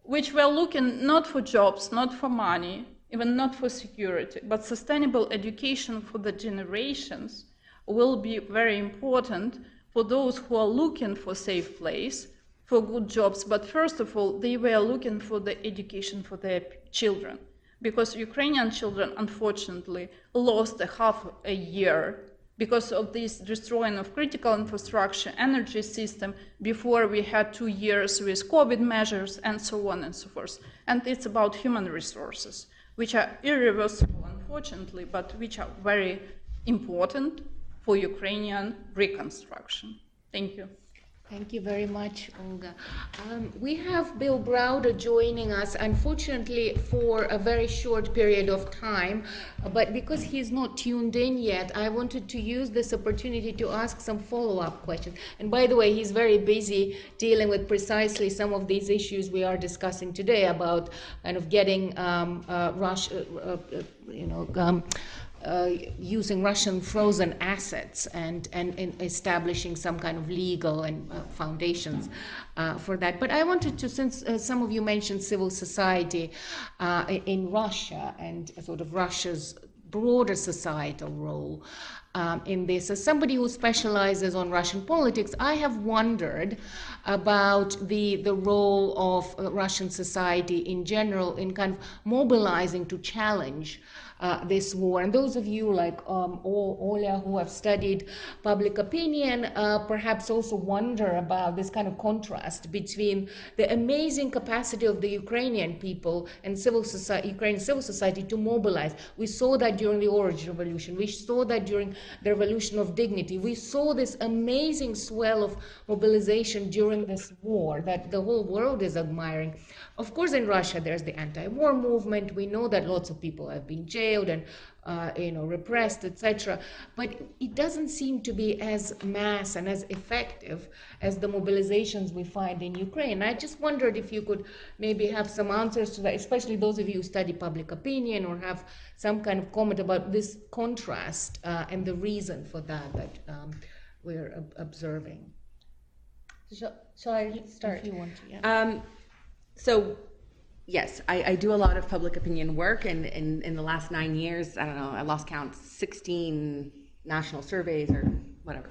which were looking not for jobs, not for money, even not for security, but sustainable education for the generations will be very important for those who are looking for safe place, for good jobs. But first of all, they were looking for the education for their children, because Ukrainian children, unfortunately, lost a half a year because of this destroying of critical infrastructure, energy system, before we had two years with COVID measures and so on and so forth. And it's about human resources which are irreversible, unfortunately, but which are very important for Ukrainian reconstruction. Thank you. Thank you very much, Olga. Um, we have Bill Browder joining us, unfortunately, for a very short period of time. But because he's not tuned in yet, I wanted to use this opportunity to ask some follow up questions. And by the way, he's very busy dealing with precisely some of these issues we are discussing today about kind of getting um, uh, Russia, uh, uh, you know, um, uh, using Russian frozen assets and, and, and, establishing some kind of legal and uh, foundations uh, for that. But I wanted to, since uh, some of you mentioned civil society uh, in Russia and sort of Russia's broader societal role. Um, in this. As somebody who specializes on Russian politics, I have wondered about the, the role of uh, Russian society in general in kind of mobilizing to challenge uh, this war. And those of you like um, who have studied public opinion uh, perhaps also wonder about this kind of contrast between the amazing capacity of the Ukrainian people and civil society, Ukrainian civil society to mobilize. We saw that during the Orange Revolution. We saw that during the Revolution of Dignity. We saw this amazing swell of mobilization during this war that the whole world is admiring. Of course, in Russia, there's the anti-war movement. We know that lots of people have been jailed and uh, you know repressed, etc. But it doesn't seem to be as mass and as effective as the mobilizations we find in Ukraine. I just wondered if you could maybe have some answers to that, especially those of you who study public opinion or have some kind of comment about this contrast uh, and the reason for that that um, we're ob- observing. Shall, shall I start? If you want to, yeah. Um, so yes, I, I, do a lot of public opinion work, and in, the last nine years, I don't know, I lost count, 16 national surveys or whatever.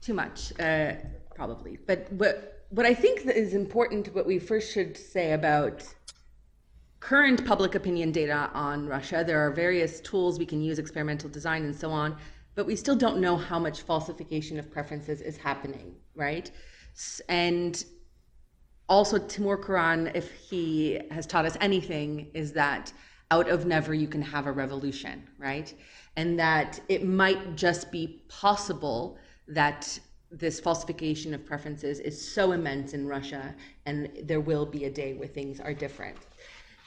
Too much, uh, probably. But what, what I think is important, what we first should say about current public opinion data on Russia, there are various tools we can use, experimental design and so on, but we still don't know how much falsification of preferences is happening, right? And also Timur Kuran, if he has taught us anything, is that out of never you can have a revolution, right? And that it might just be possible that this falsification of preferences is so immense in Russia, and there will be a day where things are different.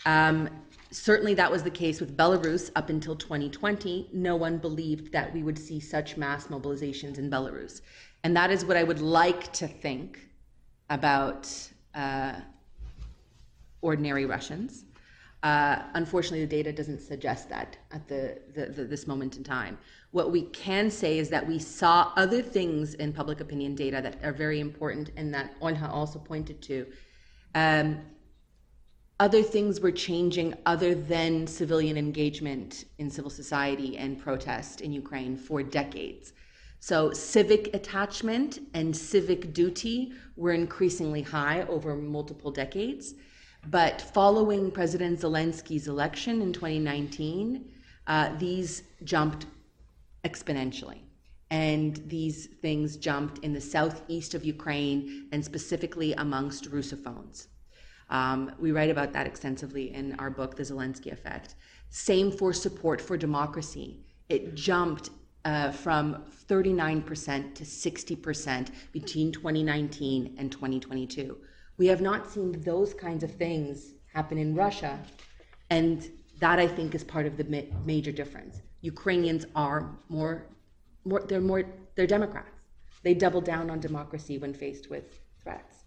Um, certainly, that was the case with Belarus up until 2020. No one believed that we would see such mass mobilizations in Belarus. And that is what I would like to think about uh, ordinary Russians. Uh, unfortunately, the data doesn't suggest that at the, the, the, this moment in time. What we can say is that we saw other things in public opinion data that are very important and that Olha also pointed to. Um, other things were changing other than civilian engagement in civil society and protest in Ukraine for decades. So, civic attachment and civic duty were increasingly high over multiple decades. But following President Zelensky's election in 2019, uh, these jumped exponentially. And these things jumped in the southeast of Ukraine and specifically amongst Russophones. Um, we write about that extensively in our book, The Zelensky Effect. Same for support for democracy. It jumped uh, from 39% to 60% between 2019 and 2022. We have not seen those kinds of things happen in Russia, and that I think is part of the ma- major difference. Ukrainians are more, more, they're more, they're Democrats. They double down on democracy when faced with threats.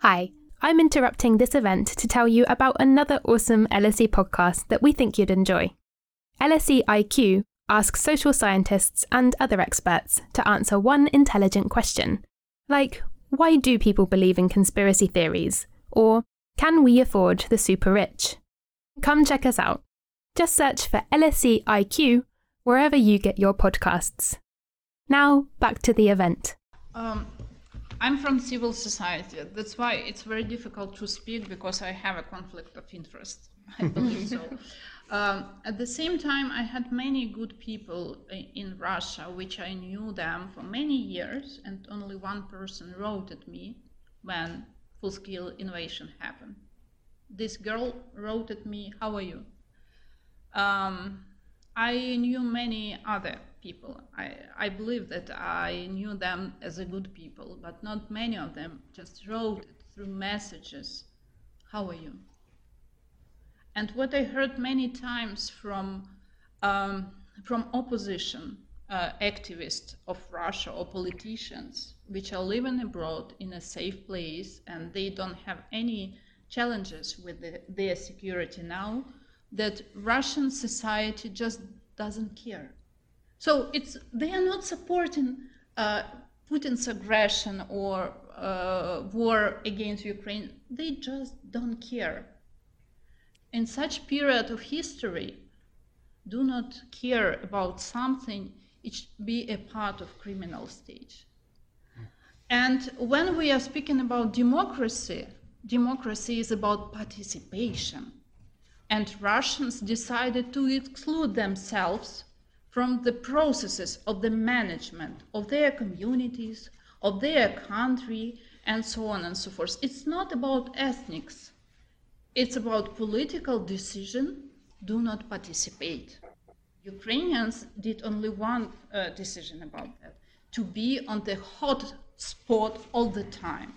Hi, I'm interrupting this event to tell you about another awesome LSE podcast that we think you'd enjoy. LSE IQ asks social scientists and other experts to answer one intelligent question, like why do people believe in conspiracy theories? Or can we afford the super rich? Come check us out. Just search for LSE IQ wherever you get your podcasts. Now, back to the event. Um, I'm from civil society. That's why it's very difficult to speak because I have a conflict of interest. I believe so. Um, at the same time, I had many good people in Russia, which I knew them for many years, and only one person wrote at me when full-scale invasion happened. This girl wrote at me, "How are you?" Um, I knew many other people. I, I believe that I knew them as a good people, but not many of them just wrote through messages, "How are you?" And what I heard many times from, um, from opposition uh, activists of Russia or politicians, which are living abroad in a safe place and they don't have any challenges with the, their security now, that Russian society just doesn't care. So it's they are not supporting uh, Putin's aggression or uh, war against Ukraine. They just don't care in such period of history do not care about something it should be a part of criminal stage and when we are speaking about democracy democracy is about participation. And russians decided to exclude themselves from the processes of the management of their communities of their country and so on and so forth. It's not about ethnics it's about political decision, do not participate. Ukrainians did only one uh, decision about that, to be on the hot spot all the time.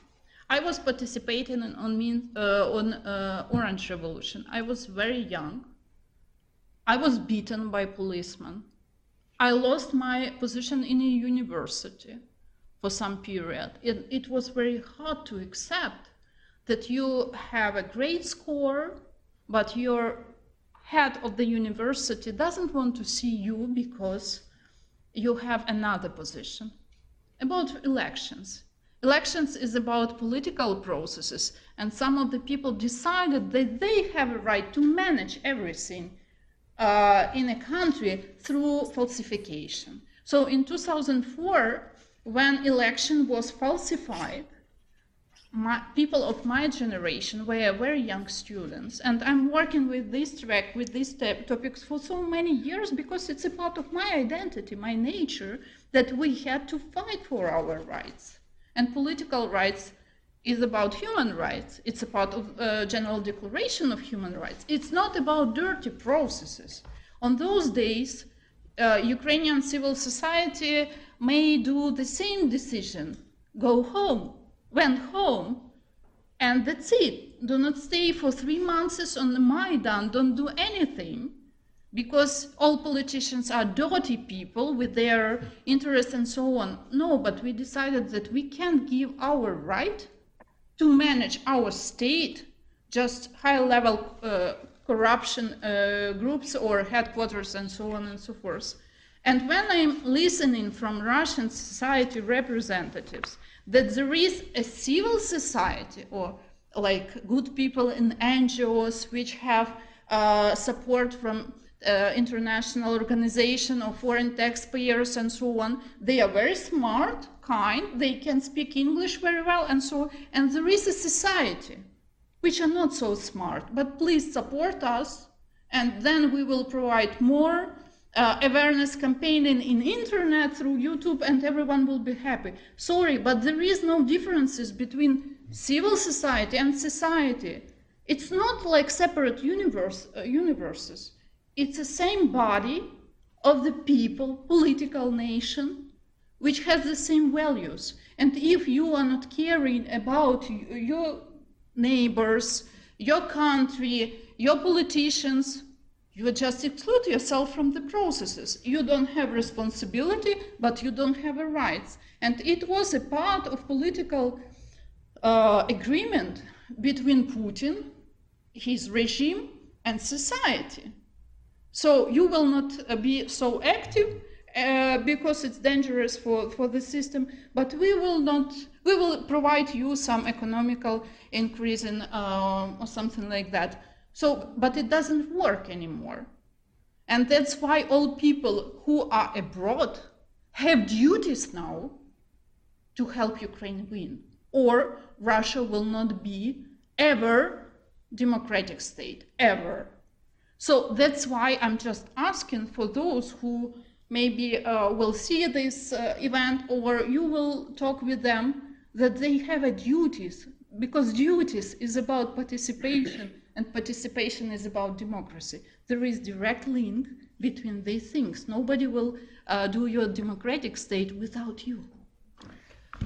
I was participating in, on, uh, on uh, Orange Revolution. I was very young. I was beaten by policemen. I lost my position in a university for some period. It, it was very hard to accept that you have a great score, but your head of the university doesn't want to see you because you have another position. About elections. Elections is about political processes, and some of the people decided that they have a right to manage everything uh, in a country through falsification. So in 2004, when election was falsified, my, people of my generation were very young students, and I'm working with this track, with these topics for so many years because it's a part of my identity, my nature, that we had to fight for our rights. And political rights is about human rights. It's a part of uh, General Declaration of Human Rights. It's not about dirty processes. On those days, uh, Ukrainian civil society may do the same decision: go home went home, and that's it. Do not stay for three months on the Maidan, don't do anything, because all politicians are dirty people with their interests and so on. No, but we decided that we can't give our right to manage our state, just high level uh, corruption uh, groups or headquarters and so on and so forth. And when I'm listening from Russian society representatives that there is a civil society or like good people in NGOs which have uh, support from uh, international organization or foreign taxpayers and so on. They are very smart, kind, they can speak English very well and so on. And there is a society which are not so smart, but please support us and then we will provide more uh, awareness campaigning in internet through YouTube and everyone will be happy. Sorry, but there is no differences between civil society and society. It's not like separate universe, uh, universes. It's the same body of the people, political nation, which has the same values. And if you are not caring about your neighbors, your country, your politicians, you just exclude yourself from the processes. You don't have responsibility, but you don't have a rights. And it was a part of political uh, agreement between Putin, his regime, and society. So you will not uh, be so active uh, because it's dangerous for, for the system, but we will not, we will provide you some economical increase in, uh, or something like that. So, but it doesn't work anymore. And that's why all people who are abroad have duties now to help Ukraine win. Or Russia will not be ever democratic state, ever. So that's why I'm just asking for those who maybe uh, will see this uh, event or you will talk with them that they have a duties because duties is about participation and participation is about democracy. There is direct link between these things. Nobody will uh, do your democratic state without you.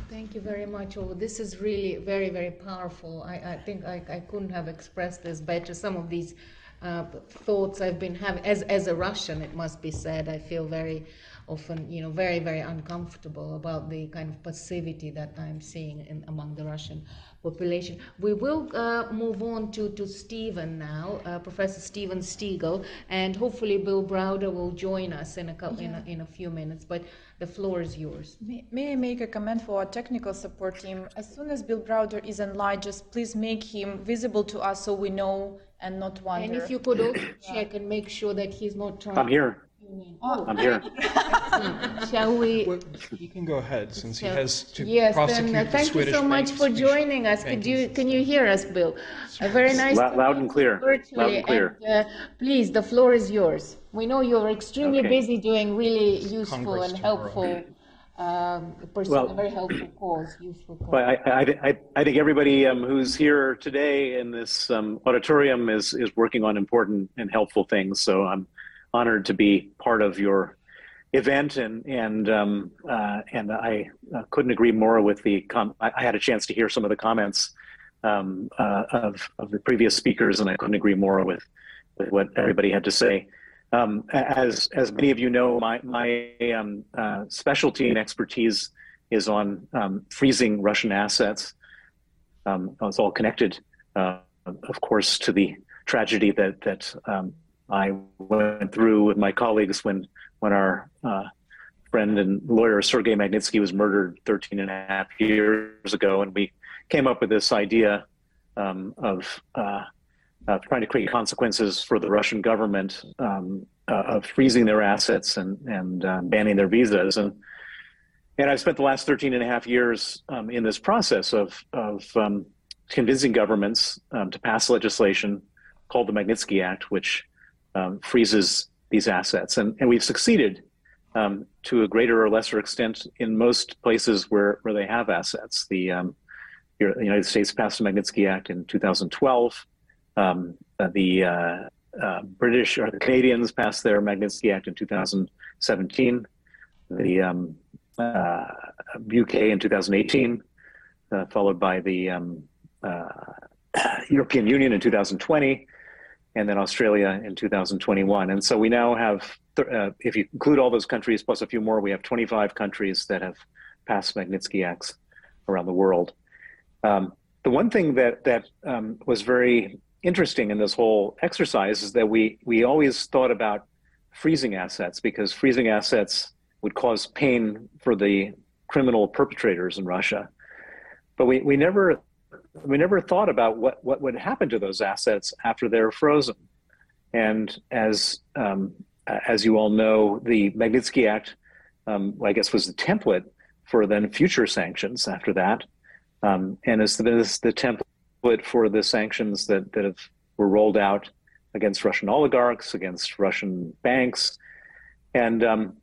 Thank you very much. This is really very, very powerful. I, I think I, I couldn't have expressed this better. Some of these uh, thoughts I've been having, as, as a Russian, it must be said, I feel very often, you know, very, very uncomfortable about the kind of passivity that I'm seeing in, among the Russian population. We will uh, move on to, to Steven now, uh, Professor Steven Seegel, and hopefully Bill Browder will join us in a, couple, yeah. in, a, in a few minutes. But the floor is yours. May, may, I make a comment for our technical support team? As soon as Bill Browder is online, just please make him visible to us so we know and not wonder. And if you could also check and make sure that he's not trying. I'm here. Oh. I'm here. Shall we? Well, you can go ahead since he has to yes, prosecute then, uh, the thank Swedish you so much for joining us. Could you can you hear us, Bill? A very nice. Loud, loud and clear. Virtually. Loud and clear. And, uh, please, the floor is yours. We know you're extremely okay. busy doing really useful Congress and helpful. Um, well, a very helpful cause, useful cause. Well, I, I, I, think everybody um, who's here today in this um, auditorium is, is working on important and helpful things. So I'm honored to be part of your event, and and um, uh, and I uh, couldn't agree more with the. Com- I, I, had a chance to hear some of the comments um, uh, of of the previous speakers, and I couldn't agree more with with what everybody had to say. Um, as as many of you know, my my um, uh, specialty and expertise is on um, freezing Russian assets. Um, it's all connected, uh, of course, to the tragedy that that I went through with my colleagues when when our uh, friend and lawyer Sergei Magnitsky was murdered 13 and a half years ago, and we came up with this idea um, of uh, trying to create consequences for the Russian government um, uh, of freezing their assets and and uh, banning their visas and. And I've spent the last 13 and a half years um, in this process of, of um, convincing governments um, to pass legislation called the Magnitsky Act, which um, freezes these assets. And, and we've succeeded um, to a greater or lesser extent in most places where, where they have assets. The, um, the United States passed the Magnitsky Act in 2012. Um, uh, the uh, uh, British or the Canadians passed their Magnitsky Act in 2017. The um, UK uh, in 2018, uh, followed by the um, uh, European Union in 2020 and then Australia in 2021. And so we now have, uh, if you include all those countries plus a few more, we have 25 countries that have passed Magnitsky Acts around the world. Um, the one thing that that um, was very interesting in this whole exercise is that we we always thought about freezing assets because freezing assets would cause pain for the criminal perpetrators in Russia. But we, we never we never thought about what, what would happen to those assets after they're frozen. And as um, as you all know, the Magnitsky Act, um, I guess, was the template for then future sanctions after that, um, and as the, the template for the sanctions that that have, were rolled out against Russian oligarchs, against Russian banks, and um,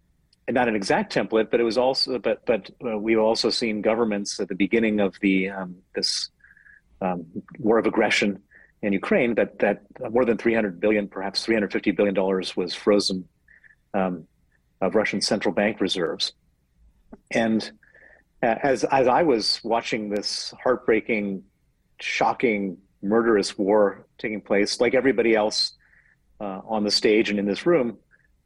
not an exact template, but it was also, but but uh, we've also seen governments at the beginning of the um, this um, war of aggression in Ukraine that that more than 300 billion, perhaps 350 billion dollars, was frozen um, of Russian central bank reserves, and uh, as as I was watching this heartbreaking, shocking, murderous war taking place, like everybody else uh, on the stage and in this room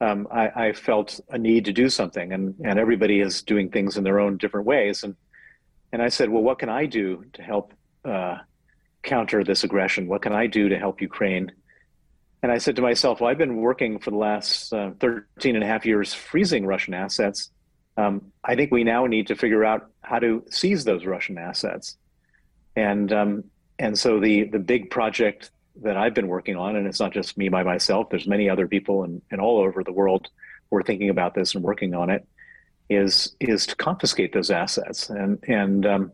um, I, I, felt a need to do something, and and everybody is doing things in their own different ways, and and I said, well, what can I do to help uh, counter this aggression? What can I do to help Ukraine? And I said to myself, well, I've been working for the last uh, 13 and a half years freezing Russian assets. Um, I think we now need to figure out how to seize those Russian assets. And um, and so the the big project that I've been working on, and it's not just me by myself. There's many other people and, and all over the world who are thinking about this and working on it. Is is to confiscate those assets, and and um,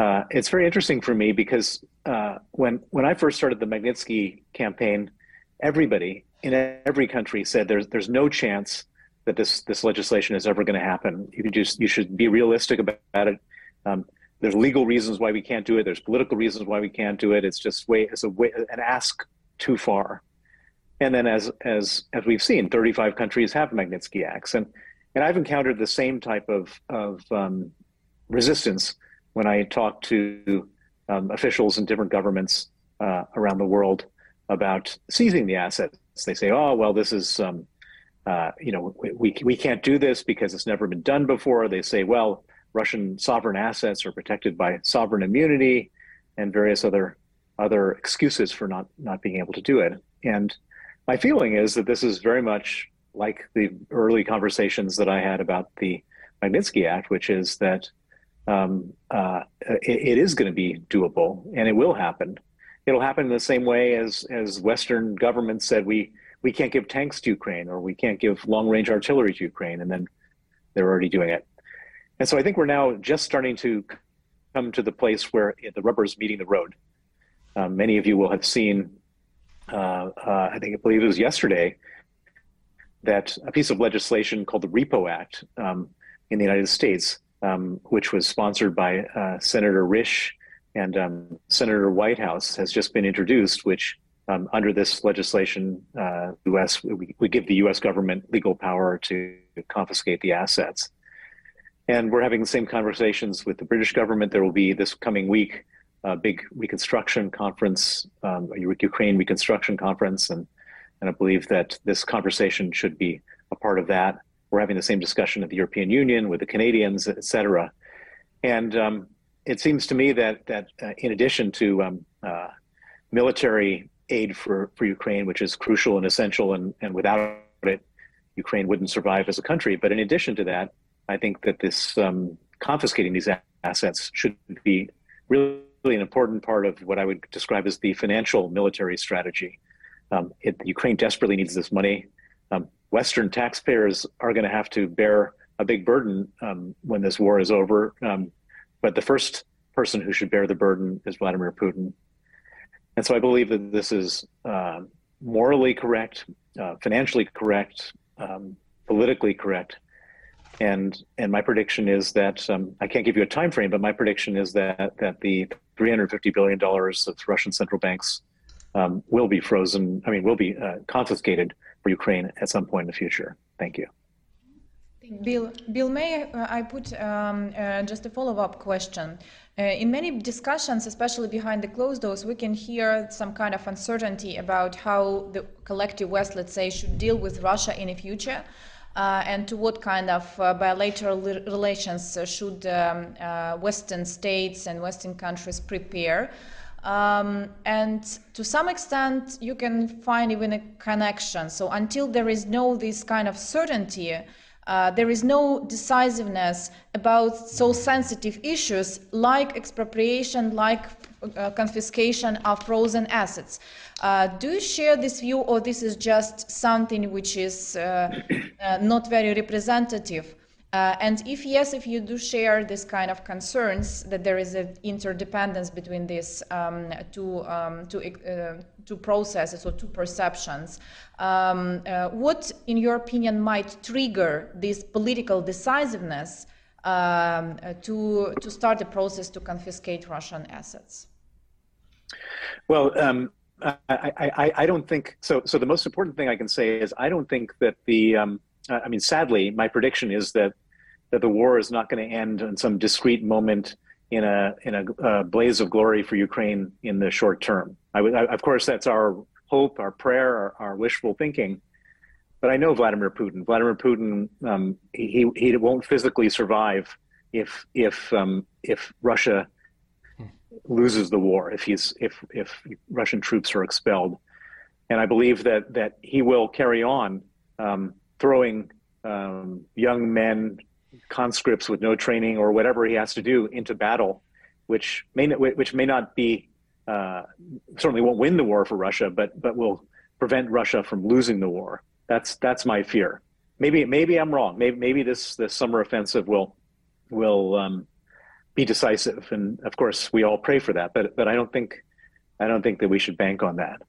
uh, it's very interesting for me because uh, when when I first started the Magnitsky campaign, everybody in every country said there's there's no chance that this this legislation is ever going to happen. You just you should be realistic about it. Um, there's legal reasons why we can't do it. There's political reasons why we can't do it. It's just way it's a way an ask too far. And then as as as we've seen, 35 countries have Magnitsky acts, and and I've encountered the same type of of um, resistance when I talk to um, officials in different governments uh, around the world about seizing the assets. They say, "Oh, well, this is." Um, uh, you know, we, we can't do this because it's never been done before. They say, well, Russian sovereign assets are protected by sovereign immunity and various other other excuses for not not being able to do it. And my feeling is that this is very much like the early conversations that I had about the Magnitsky Act, which is that um, uh, it, it is going to be doable and it will happen. It'll happen in the same way as as Western governments said we we can't give tanks to Ukraine or we can't give long range artillery to Ukraine, and then they're already doing it. And so I think we're now just starting to come to the place where the rubber is meeting the road. Um, many of you will have seen, uh, uh, I think I believe it was yesterday, that a piece of legislation called the REPO Act um, in the United States, um, which was sponsored by uh, Senator Risch and um, Senator Whitehouse, has just been introduced, which um, under this legislation, uh, U.S. We, we give the U.S. government legal power to confiscate the assets. And we're having the same conversations with the British government. There will be this coming week a big reconstruction conference, um, Ukraine reconstruction conference, and and I believe that this conversation should be a part of that. We're having the same discussion at the European Union with the Canadians, et cetera. And um, it seems to me that that uh, in addition to um, uh, military aid for, for Ukraine, which is crucial and essential, and, and without it, Ukraine wouldn't survive as a country. But in addition to that, I think that this um, confiscating these assets should be really, really, an important part of what I would describe as the financial military strategy. Um, it, Ukraine desperately needs this money. Um, Western taxpayers are going to have to bear a big burden um, when this war is over. Um, but the first person who should bear the burden is Vladimir Putin. And so I believe that this is uh, morally correct, uh, financially correct, um, politically correct and and my prediction is that um, I can't give you a time frame, but my prediction is that that the 350 billion dollars of Russian central banks um, will be frozen. I mean, will be uh, confiscated for Ukraine at some point in the future. Thank you. Bill, Bill, may I put um, uh, just a follow-up question? Uh, in many discussions, especially behind the closed doors, we can hear some kind of uncertainty about how the collective West, let's say, should deal with Russia in the future. Uh, and to what kind of uh, bilateral relations should um, uh, Western states and Western countries prepare? Um, and to some extent, you can find even a connection. So until there is no this kind of certainty, uh, there is no decisiveness about so sensitive issues like expropriation, like uh, confiscation of frozen assets. Uh, do you share this view, or this is just something which is uh, uh, not very representative? Uh, and if yes, if you do share this kind of concerns that there is an interdependence between these um, two, um, two, uh, two processes or two perceptions, um, uh, what, in your opinion, might trigger this political decisiveness um, to, to start the process to confiscate Russian assets? Well, um, I, I, I, don't think so. So the most important thing I can say is I don't think that the um, I mean, sadly, my prediction is that that the war is not going to end in some discrete moment in a in a, a blaze of glory for Ukraine in the short term. I, I, of course, that's our hope, our prayer, our, our, wishful thinking. But I know Vladimir Putin. Vladimir Putin, um, he he won't physically survive if if um, if Russia loses the war, if he's if if Russian troops are expelled, and I believe that that he will carry on um, throwing um, young men, conscripts with no training or whatever he has to do into battle, which may not, which may not be uh, certainly won't win the war for Russia, but but will prevent Russia from losing the war. That's that's my fear. Maybe maybe I'm wrong. Maybe maybe this this summer offensive will will um, be decisive, and of course we all pray for that. But but I don't think I don't think that we should bank on that.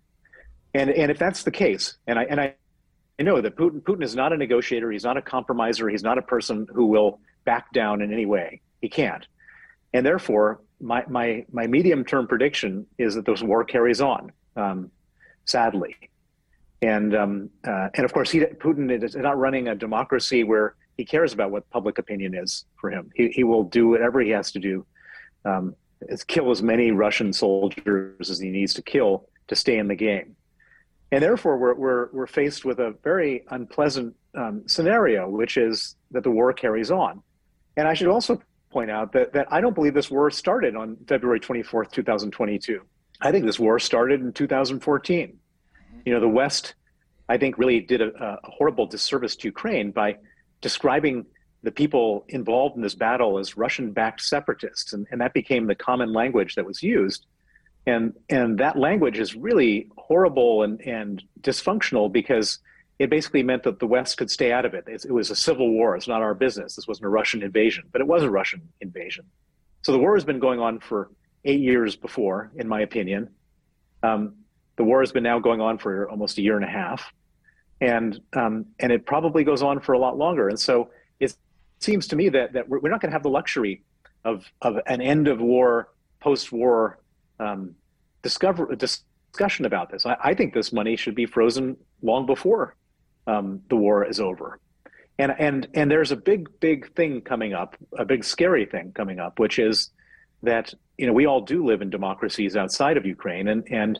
And and if that's the case, and I and I I know that Putin, Putin is not a negotiator. He's not a compromiser. He's not a person who will back down in any way. He can't. And therefore, my, my, my medium term prediction is that this war carries on, um, sadly. And, um, uh, and of course, he, Putin is not running a democracy where he cares about what public opinion is for him. He, he will do whatever he has to do, um, kill as many Russian soldiers as he needs to kill to stay in the game. And therefore, we're, we're, we're faced with a very unpleasant um, scenario, which is that the war carries on. And I should also point out that, that I don't believe this war started on February 24th, 2022. I think this war started in 2014. You know, the West, I think, really did a, a horrible disservice to Ukraine by describing the people involved in this battle as Russian backed separatists. And, and that became the common language that was used and and that language is really horrible and and dysfunctional because it basically meant that the West could stay out of it. It, was a civil war. It's not our business. This wasn't a Russian invasion, but it was a Russian invasion. So the war has been going on for eight years before, in my opinion. Um, the war has been now going on for almost a year and a half, and um, and it probably goes on for a lot longer. And so it seems to me that that we're, we're not going to have the luxury of of an end of war, post war um, discover discussion about this. I, I, think this money should be frozen long before um, the war is over. And and and there's a big big thing coming up, a big scary thing coming up, which is that you know we all do live in democracies outside of Ukraine, and and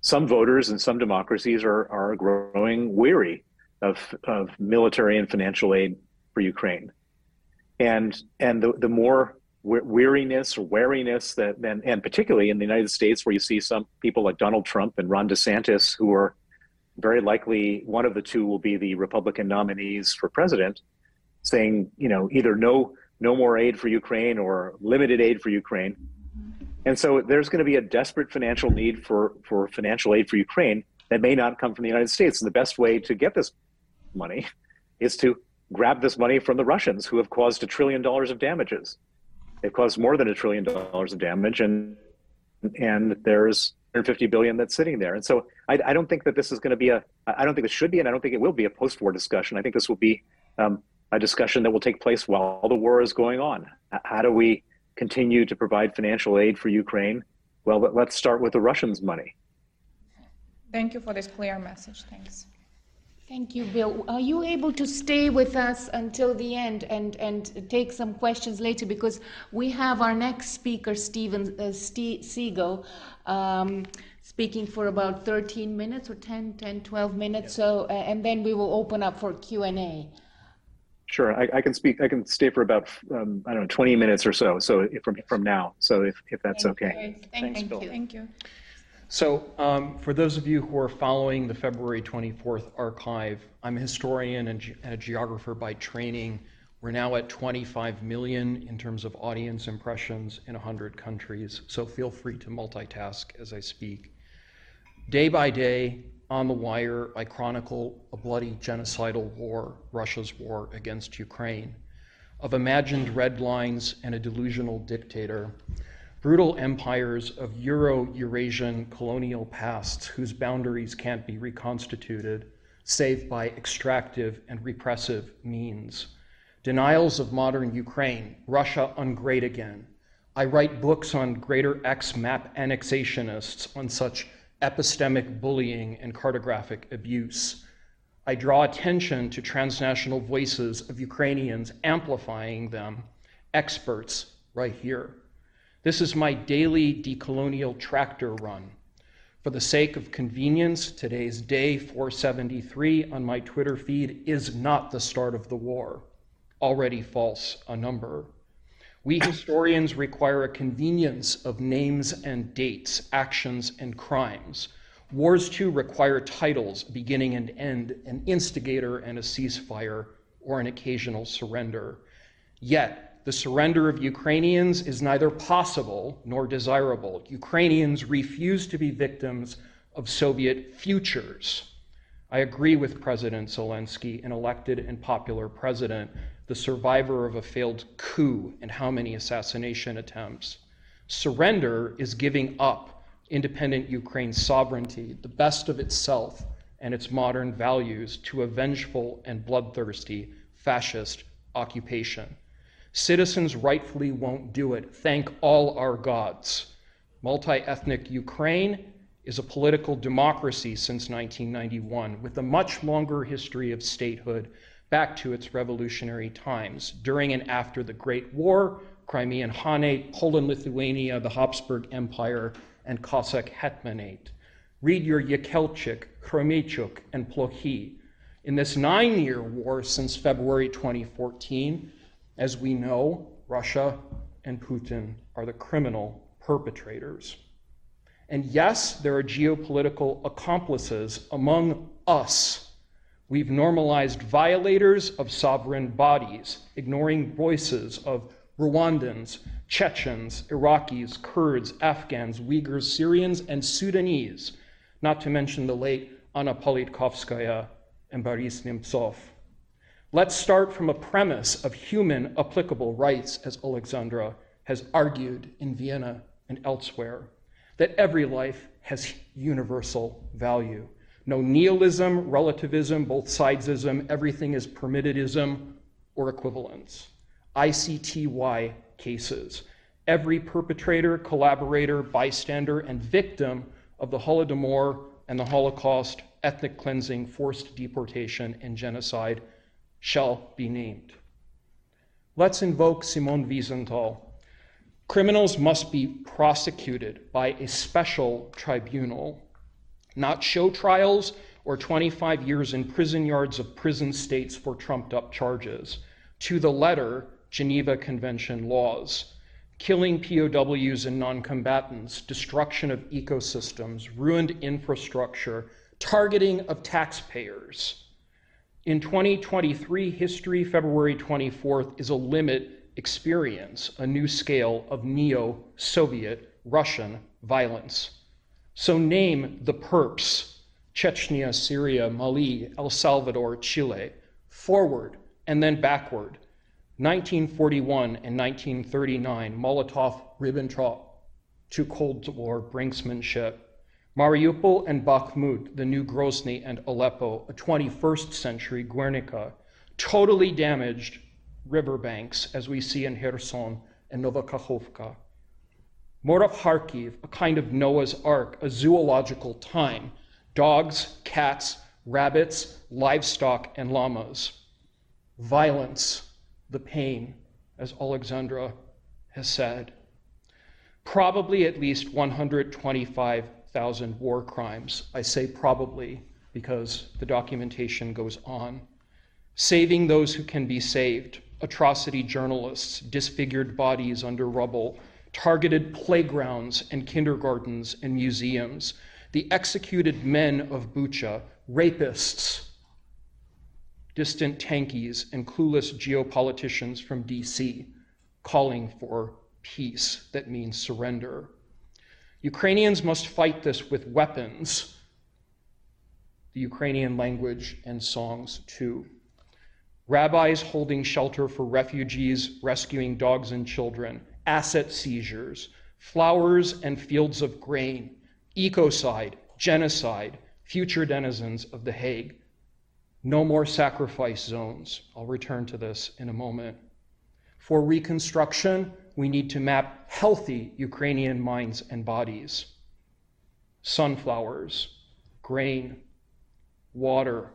some voters in some democracies are are growing weary of of military and financial aid for Ukraine, and and the the more weariness or wariness that then and particularly in the United States where you see some people like Donald Trump and Ron DeSantis who are very likely one of the two will be the Republican nominees for president saying you know either no no more aid for Ukraine or limited aid for Ukraine. And so there's going to be a desperate financial need for for financial aid for Ukraine that may not come from the United States. And the best way to get this money is to grab this money from the Russians who have caused a trillion dollars of damages it caused more than a trillion dollars of damage, and and there's 150 billion that's sitting there. And so I, I don't think that this is going to be a. I don't think this should be, and I don't think it will be a post-war discussion. I think this will be um, a discussion that will take place while the war is going on. How do we continue to provide financial aid for Ukraine? Well, let's start with the Russians' money. Thank you for this clear message. Thanks. Thank you, Bill. Are you able to stay with us until the end and, and take some questions later? Because we have our next speaker, Steven uh, Steve Seegel, um, speaking for about 13 minutes or 10, 10 12 minutes. So, uh, and then we will open up for Q&A. Sure, I, I, can speak. I can stay for about um, I don't know 20 minutes or so. So from from now. So if, if that's Thank okay. You. Thank, Thank you. Thank you. So um, for those of you who are following the February 24th archive, I'm a historian and, ge- and a geographer by training. We're now at 25 million in terms of audience impressions in 100 countries. So feel free to multitask as I speak. Day by day, on the wire, I chronicle a bloody genocidal war, Russia's war against Ukraine, of imagined red lines and a delusional dictator, brutal empires of Euro Eurasian colonial pasts whose boundaries can't be reconstituted save by extractive and repressive means. Denials of modern Ukraine, Russia ungreat again. I write books on greater X map annexationists on such epistemic bullying and cartographic abuse. I draw attention to transnational voices of Ukrainians amplifying them, experts right here. This is my daily decolonial tractor run. For the sake of convenience, today's day 473 on my Twitter feed is not the start of the war. Already false, a number. We historians require a convenience of names and dates, actions and crimes. Wars too require titles, beginning and end, an instigator and a ceasefire, or an occasional surrender. Yet, the surrender of Ukrainians is neither possible nor desirable. Ukrainians refuse to be victims of Soviet futures. I agree with President Zelensky, an elected and popular president, the survivor of a failed coup and how many assassination attempts. Surrender is giving up independent Ukraine's sovereignty, the best of itself and its modern values, to a vengeful and bloodthirsty fascist occupation. Citizens rightfully won't do it. Thank all our gods. Multi ethnic Ukraine is a political democracy since 1991, with a much longer history of statehood back to its revolutionary times. During and after the Great War, Crimean Khanate, Poland Lithuania, the Habsburg Empire, and Cossack Hetmanate. Read your Yekelchyk, Khromeychuk, and Plokhy. In this nine year war since February 2014, as we know, Russia and Putin are the criminal perpetrators. And yes, there are geopolitical accomplices among us. We've normalized violators of sovereign bodies, ignoring voices of Rwandans, Chechens, Iraqis, Kurds, Afghans, Uyghurs, Syrians, and Sudanese, not to mention the late Anna Politkovskaya and Boris Nemtsov. Let's start from a premise of human applicable rights, as Alexandra has argued in Vienna and elsewhere, that every life has universal value. No nihilism, relativism, both sidesism, everything is permittedism or equivalence. ICTY cases. Every perpetrator, collaborator, bystander, and victim of the Holodomor and the Holocaust, ethnic cleansing, forced deportation, and genocide shall be named. Let's invoke Simon Wiesenthal. Criminals must be prosecuted by a special tribunal, not show trials or 25 years in prison yards of prison states for trumped up charges. To the letter, Geneva Convention laws. Killing POWs and non combatants, destruction of ecosystems, ruined infrastructure, targeting of taxpayers. In 2023 history, February 24th is a limit experience, a new scale of neo Soviet Russian violence. So name the perps Chechnya, Syria, Mali, El Salvador, Chile, forward and then backward. 1941 and 1939, Molotov Ribbentrop, to Cold War brinksmanship. Mariupol and Bakhmut, the new Grozny and Aleppo, a 21st century Guernica, totally damaged riverbanks, as we see in Kherson and Novokakhovka. Morov Kharkiv, a kind of Noah's Ark, a zoological time, dogs, cats, rabbits, livestock, and llamas. Violence, the pain, as Alexandra has said. Probably at least 125 thousand war crimes. I say probably because the documentation goes on. saving those who can be saved, atrocity journalists, disfigured bodies under rubble, targeted playgrounds and kindergartens and museums, the executed men of Bucha, rapists, distant tankies, and clueless geopoliticians from DC calling for peace that means surrender. Ukrainians must fight this with weapons, the Ukrainian language and songs too. Rabbis holding shelter for refugees, rescuing dogs and children, asset seizures, flowers and fields of grain, ecocide, genocide, future denizens of The Hague. No more sacrifice zones. I'll return to this in a moment. For reconstruction, we need to map healthy Ukrainian minds and bodies. Sunflowers, grain, water,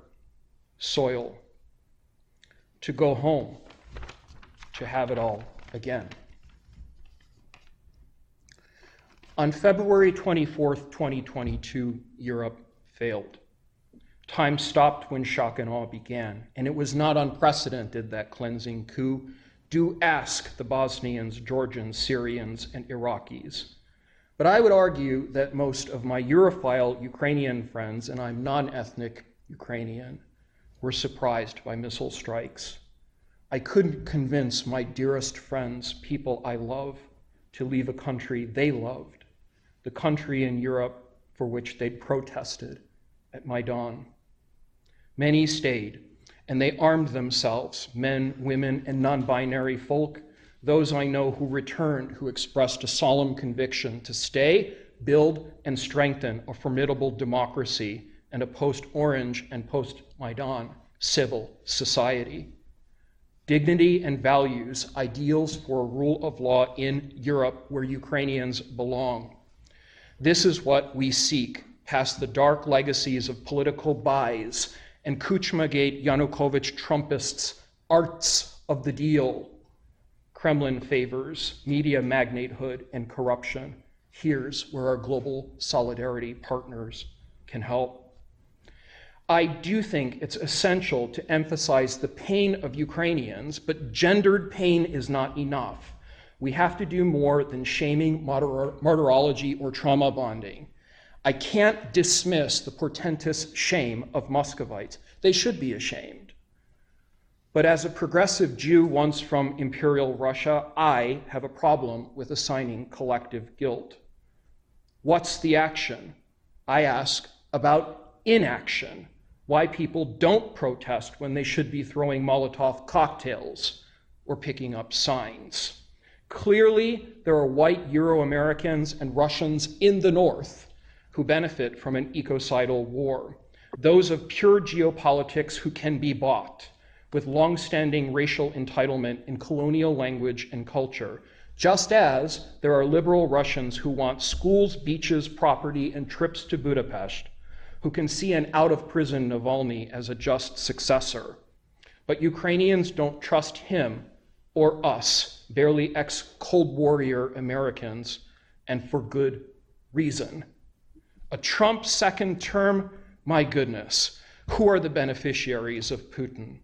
soil. To go home, to have it all again. On February 24, 2022, Europe failed. Time stopped when shock and awe began, and it was not unprecedented that cleansing coup do ask the Bosnians, Georgians, Syrians, and Iraqis. But I would argue that most of my Europhile Ukrainian friends, and I'm non ethnic Ukrainian, were surprised by missile strikes. I couldn't convince my dearest friends, people I love, to leave a country they loved, the country in Europe for which they'd protested at Maidan. Many stayed, and they armed themselves men, women, and non binary folk. Those I know who returned, who expressed a solemn conviction to stay, build, and strengthen a formidable democracy and a post Orange and post Maidan civil society. Dignity and values, ideals for a rule of law in Europe where Ukrainians belong. This is what we seek past the dark legacies of political buys and Kuchma-gate Yanukovych Trumpists' arts of the deal, Kremlin favors, media magnatehood, and corruption. Here's where our global solidarity partners can help. I do think it's essential to emphasize the pain of Ukrainians, but gendered pain is not enough. We have to do more than shaming, martyrology, or trauma bonding. I can't dismiss the portentous shame of Muscovites. They should be ashamed. But as a progressive Jew once from Imperial Russia, I have a problem with assigning collective guilt. What's the action? I ask about inaction. Why people don't protest when they should be throwing Molotov cocktails or picking up signs. Clearly, there are white Euro Americans and Russians in the North who benefit from an ecocidal war, those of pure geopolitics who can be bought, with long-standing racial entitlement in colonial language and culture, just as there are liberal Russians who want schools, beaches, property, and trips to Budapest, who can see an out-of-prison Navalny as a just successor. But Ukrainians don't trust him or us, barely ex-Cold Warrior Americans, and for good reason. A Trump second term, my goodness, who are the beneficiaries of Putin?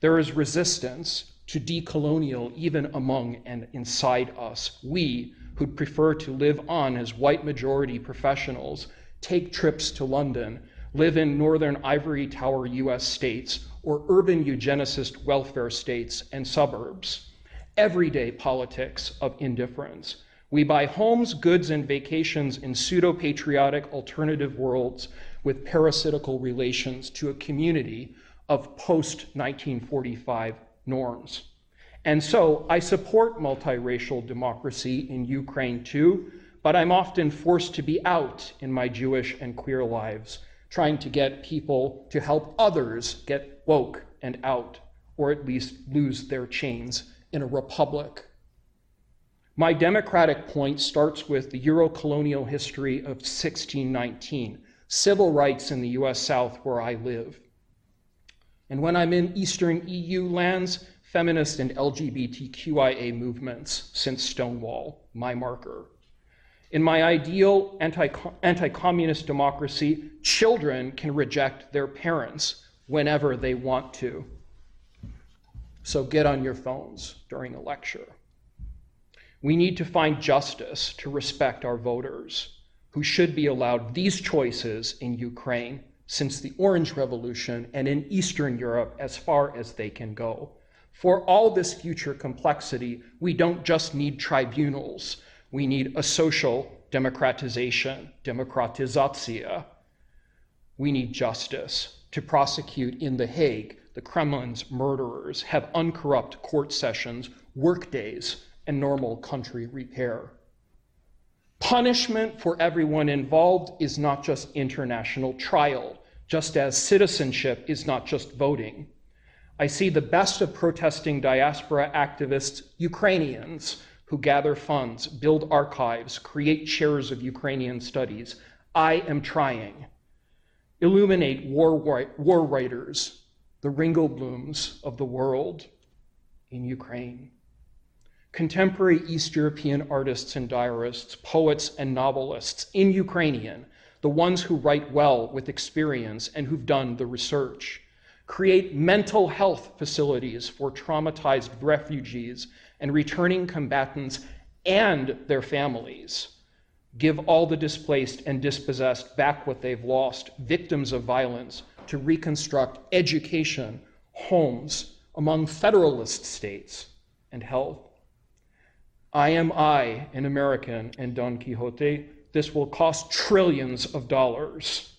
There is resistance to decolonial even among and inside us. We, who'd prefer to live on as white majority professionals, take trips to London, live in northern ivory tower US states, or urban eugenicist welfare states and suburbs. Everyday politics of indifference we buy homes, goods, and vacations in pseudo patriotic alternative worlds with parasitical relations to a community of post 1945 norms. And so I support multiracial democracy in Ukraine too, but I'm often forced to be out in my Jewish and queer lives, trying to get people to help others get woke and out, or at least lose their chains in a republic my democratic point starts with the Euro-colonial history of 1619, civil rights in the US South where I live. And when I'm in Eastern EU lands, feminist and LGBTQIA movements since Stonewall, my marker. In my ideal anti communist democracy, children can reject their parents whenever they want to. so get on your phones during a lecture. We need to find justice to respect our voters who should be allowed these choices in Ukraine since the Orange Revolution and in Eastern Europe as far as they can go. For all this future complexity, we don't just need tribunals, we need a social democratization, demokratizatia. We need justice to prosecute in The Hague the Kremlin's murderers, have uncorrupt court sessions, work days, and normal country repair. Punishment for everyone involved is not just international trial, just as citizenship is not just voting. I see the best of protesting diaspora activists, Ukrainians, who gather funds, build archives, create chairs of Ukrainian studies. I am trying. Illuminate war, war writers, the Ringelblums of the world in Ukraine. Contemporary East European artists and diarists, poets and novelists in Ukrainian, the ones who write well with experience and who've done the research. Create mental health facilities for traumatized refugees and returning combatants and their families. Give all the displaced and dispossessed back what they've lost, victims of violence, to reconstruct education, homes among federalist states, and health. I am I, an American, and Don Quixote. This will cost trillions of dollars.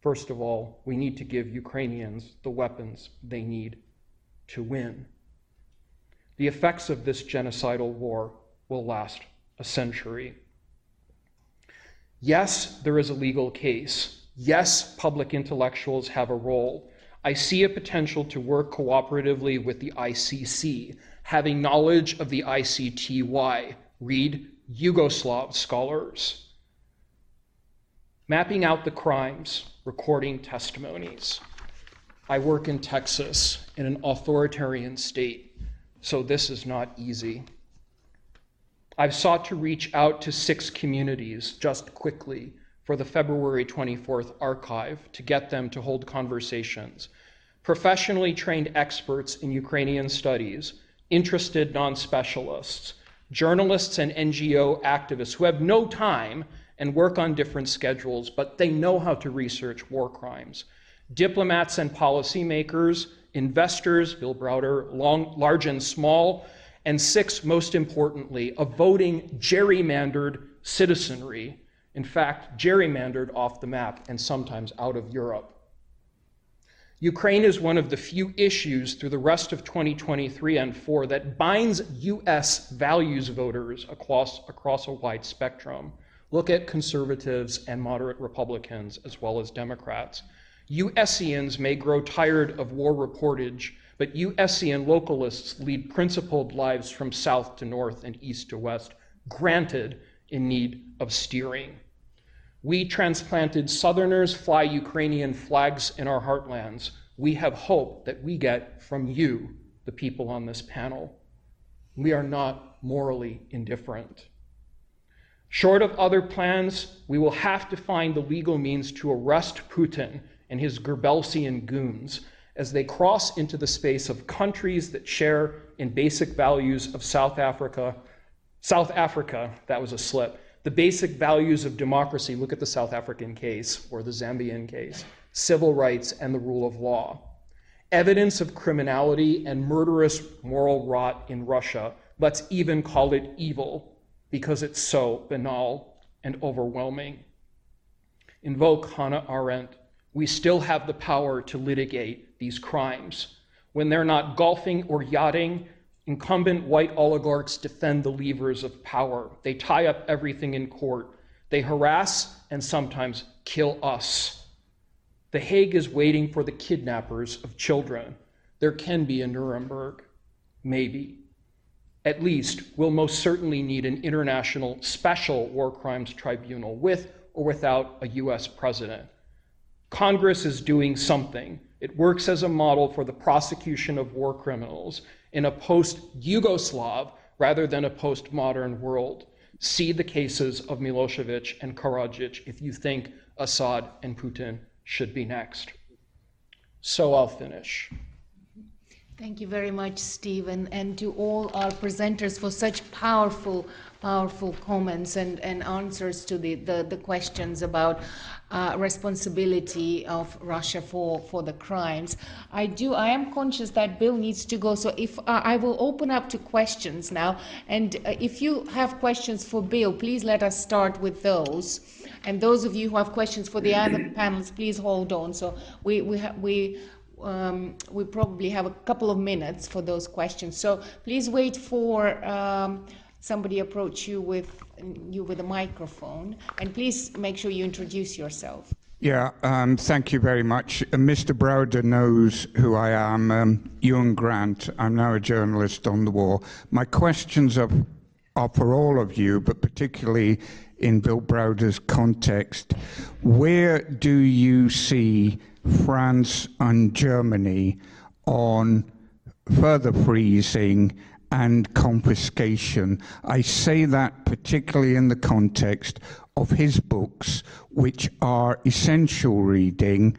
First of all, we need to give Ukrainians the weapons they need to win. The effects of this genocidal war will last a century. Yes, there is a legal case. Yes, public intellectuals have a role. I see a potential to work cooperatively with the ICC, having knowledge of the ICTY, read Yugoslav scholars. Mapping out the crimes, recording testimonies. I work in Texas in an authoritarian state, so this is not easy. I've sought to reach out to six communities just quickly for the February 24th archive to get them to hold conversations. Professionally trained experts in Ukrainian studies, interested non specialists, journalists and NGO activists who have no time and work on different schedules, but they know how to research war crimes. Diplomats and policymakers, investors, Bill Browder, long, large and small, and six, most importantly, a voting gerrymandered citizenry in fact, gerrymandered off the map and sometimes out of Europe. Ukraine is one of the few issues through the rest of 2023 and 4 that binds US values voters across, across a wide spectrum. Look at conservatives and moderate Republicans as well as Democrats. USians may grow tired of war reportage, but USian localists lead principled lives from south to north and east to west, granted in need of steering. We transplanted Southerners fly Ukrainian flags in our heartlands. We have hope that we get from you, the people on this panel. We are not morally indifferent. Short of other plans, we will have to find the legal means to arrest Putin and his Goebbelsian goons as they cross into the space of countries that share in basic values of South Africa. South Africa, that was a slip, the basic values of democracy look at the South African case or the Zambian case civil rights and the rule of law. Evidence of criminality and murderous moral rot in Russia, let's even call it evil because it's so banal and overwhelming. Invoke Hannah Arendt. We still have the power to litigate these crimes. When they're not golfing or yachting, Incumbent white oligarchs defend the levers of power. They tie up everything in court. They harass and sometimes kill us. The Hague is waiting for the kidnappers of children. There can be a Nuremberg. Maybe. At least, we'll most certainly need an international special war crimes tribunal with or without a US president. Congress is doing something. It works as a model for the prosecution of war criminals in a post Yugoslav rather than a post modern world. See the cases of Milosevic and Karadzic if you think Assad and Putin should be next. So I'll finish. Thank you very much, Stephen, and to all our presenters for such powerful, powerful comments and, and answers to the, the, the questions about uh, responsibility of Russia for, for the crimes. I do, I am conscious that Bill needs to go, so if uh, I will open up to questions now, and uh, if you have questions for Bill, please let us start with those. And those of you who have questions for the other panels, please hold on. So we, we, ha- we um, we probably have a couple of minutes for those questions. So please wait for um, somebody approach you with you with a microphone, and please make sure you introduce yourself. Yeah, um, thank you very much. Uh, Mr. Browder knows who I am. Um, Ewan Grant. I'm now a journalist on the war. My questions are, are for all of you, but particularly in Bill Browder's context. Where do you see France and Germany on further freezing and confiscation. I say that particularly in the context of his books, which are essential reading,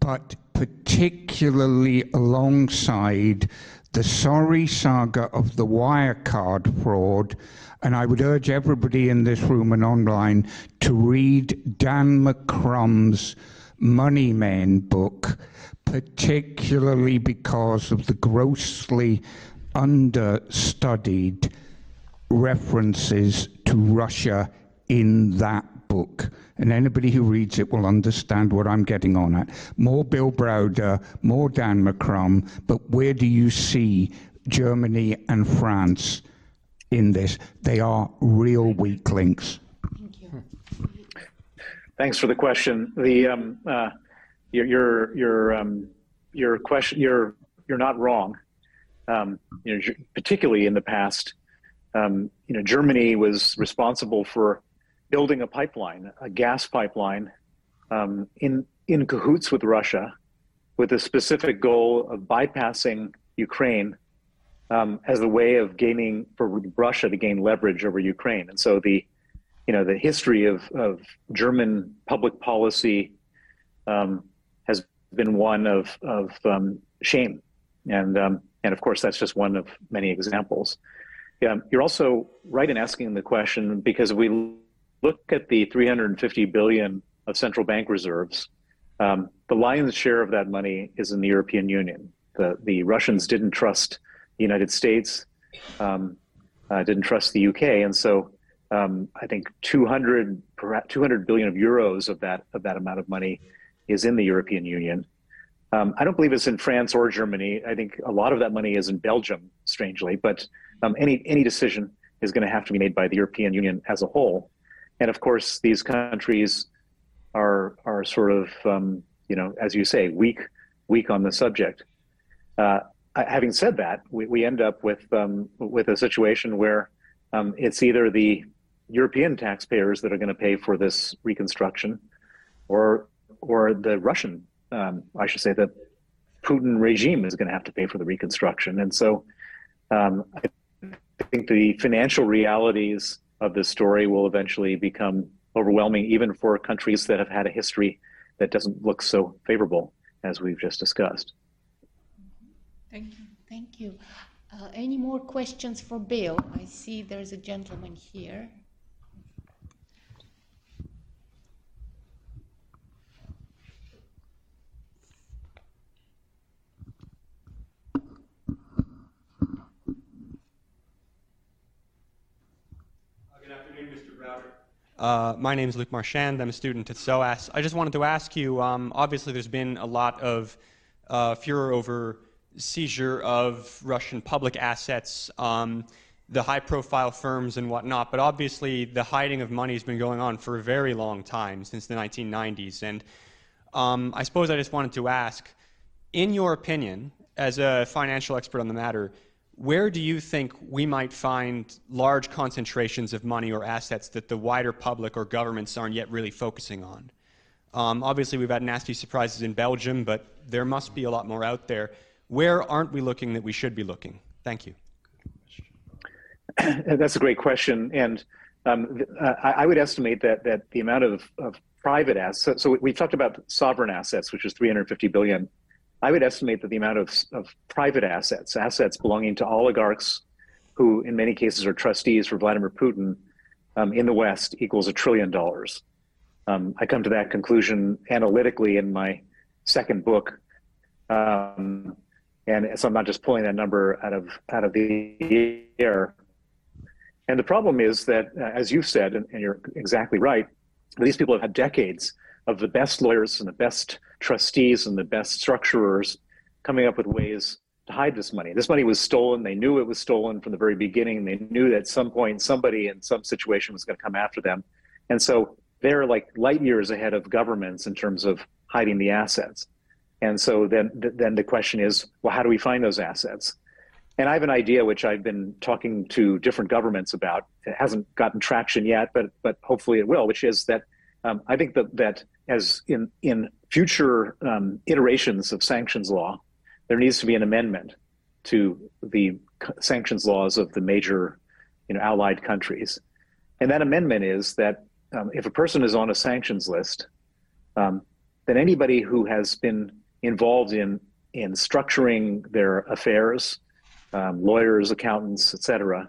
but particularly alongside the sorry saga of the Wirecard fraud. And I would urge everybody in this room and online to read Dan McCrum's Money Men book, particularly because of the grossly understudied references to Russia in that book. And anybody who reads it will understand what I'm getting on at. More Bill Browder, more Dan McCrum, but where do you see Germany and France in this? They are real weak links. Thank you. Thanks for the question. The um, uh, your your your um, your question you're you're not wrong. Um, you know, particularly in the past, um, you know, Germany was responsible for building a pipeline, a gas pipeline, um, in in cahoots with Russia, with a specific goal of bypassing Ukraine um, as a way of gaining for Russia to gain leverage over Ukraine. And so the you know the history of, of German public policy um, has been one of of um, shame, and and of course that's just one of many examples. Yeah, you're also right in asking the question because if we look at the 350 billion of central bank reserves, um, the lion's share of that money is in the European Union. The the Russians didn't trust the United States, um, uh, didn't trust the UK, and so um, I think 200, 200 billion of euros of that of that amount of money is in the European Union. Um, I don't believe it's in France or Germany. I think a lot of that money is in Belgium, strangely. But um, any any decision is going to have to be made by the European Union as a whole. And of course, these countries are are sort of um, you know, as you say, weak weak on the subject. Uh, having said that, we, we end up with um, with a situation where um, it's either the European taxpayers that are going to pay for this reconstruction, or or the Russian, um, I should say, the Putin regime is going to have to pay for the reconstruction. And so, um, I think the financial realities of this story will eventually become overwhelming, even for countries that have had a history that doesn't look so favorable, as we've just discussed. Thank you. Thank you. Uh, any more questions for Bill? I see there's a gentleman here. Uh, my name is Luc Marchand. I'm a student at SOAS. I just wanted to ask you um, obviously, there's been a lot of uh, furor over seizure of Russian public assets, um, the high profile firms and whatnot, but obviously, the hiding of money has been going on for a very long time, since the 1990s. And um, I suppose I just wanted to ask in your opinion, as a financial expert on the matter, where do you think we might find large concentrations of money or assets that the wider public or governments aren't yet really focusing on? Um, obviously, we've had nasty surprises in Belgium, but there must be a lot more out there. Where aren't we looking that we should be looking? Thank you. That's a great question, and um, uh, I would estimate that that the amount of, of private assets. So, so we've talked about sovereign assets, which is 350 billion I would estimate that the amount of, of private assets, assets belonging to oligarchs, who in many cases are trustees for Vladimir Putin, um, in the West equals a trillion dollars. Um, I come to that conclusion analytically in my second book, um, and so I'm not just pulling that number out of out of the air. And the problem is that, uh, as you said, and, and you're exactly right, these people have had decades of the best lawyers and the best trustees and the best structurers coming up with ways to hide this money. This money was stolen. They knew it was stolen from the very beginning. They knew that at some point somebody in some situation was going to come after them. And so they're like light years ahead of governments in terms of hiding the assets. And so then, then the question is, well, how do we find those assets? And I have an idea which I've been talking to different governments about. It hasn't gotten traction yet, but but hopefully it will. Which is that um, I think that that as in in future um, iterations of sanctions law, there needs to be an amendment to the sanctions laws of the major, you know, allied countries, and that amendment is that um, if a person is on a sanctions list, um, then anybody who has been involved in in structuring their affairs, um, lawyers, accountants, etc.,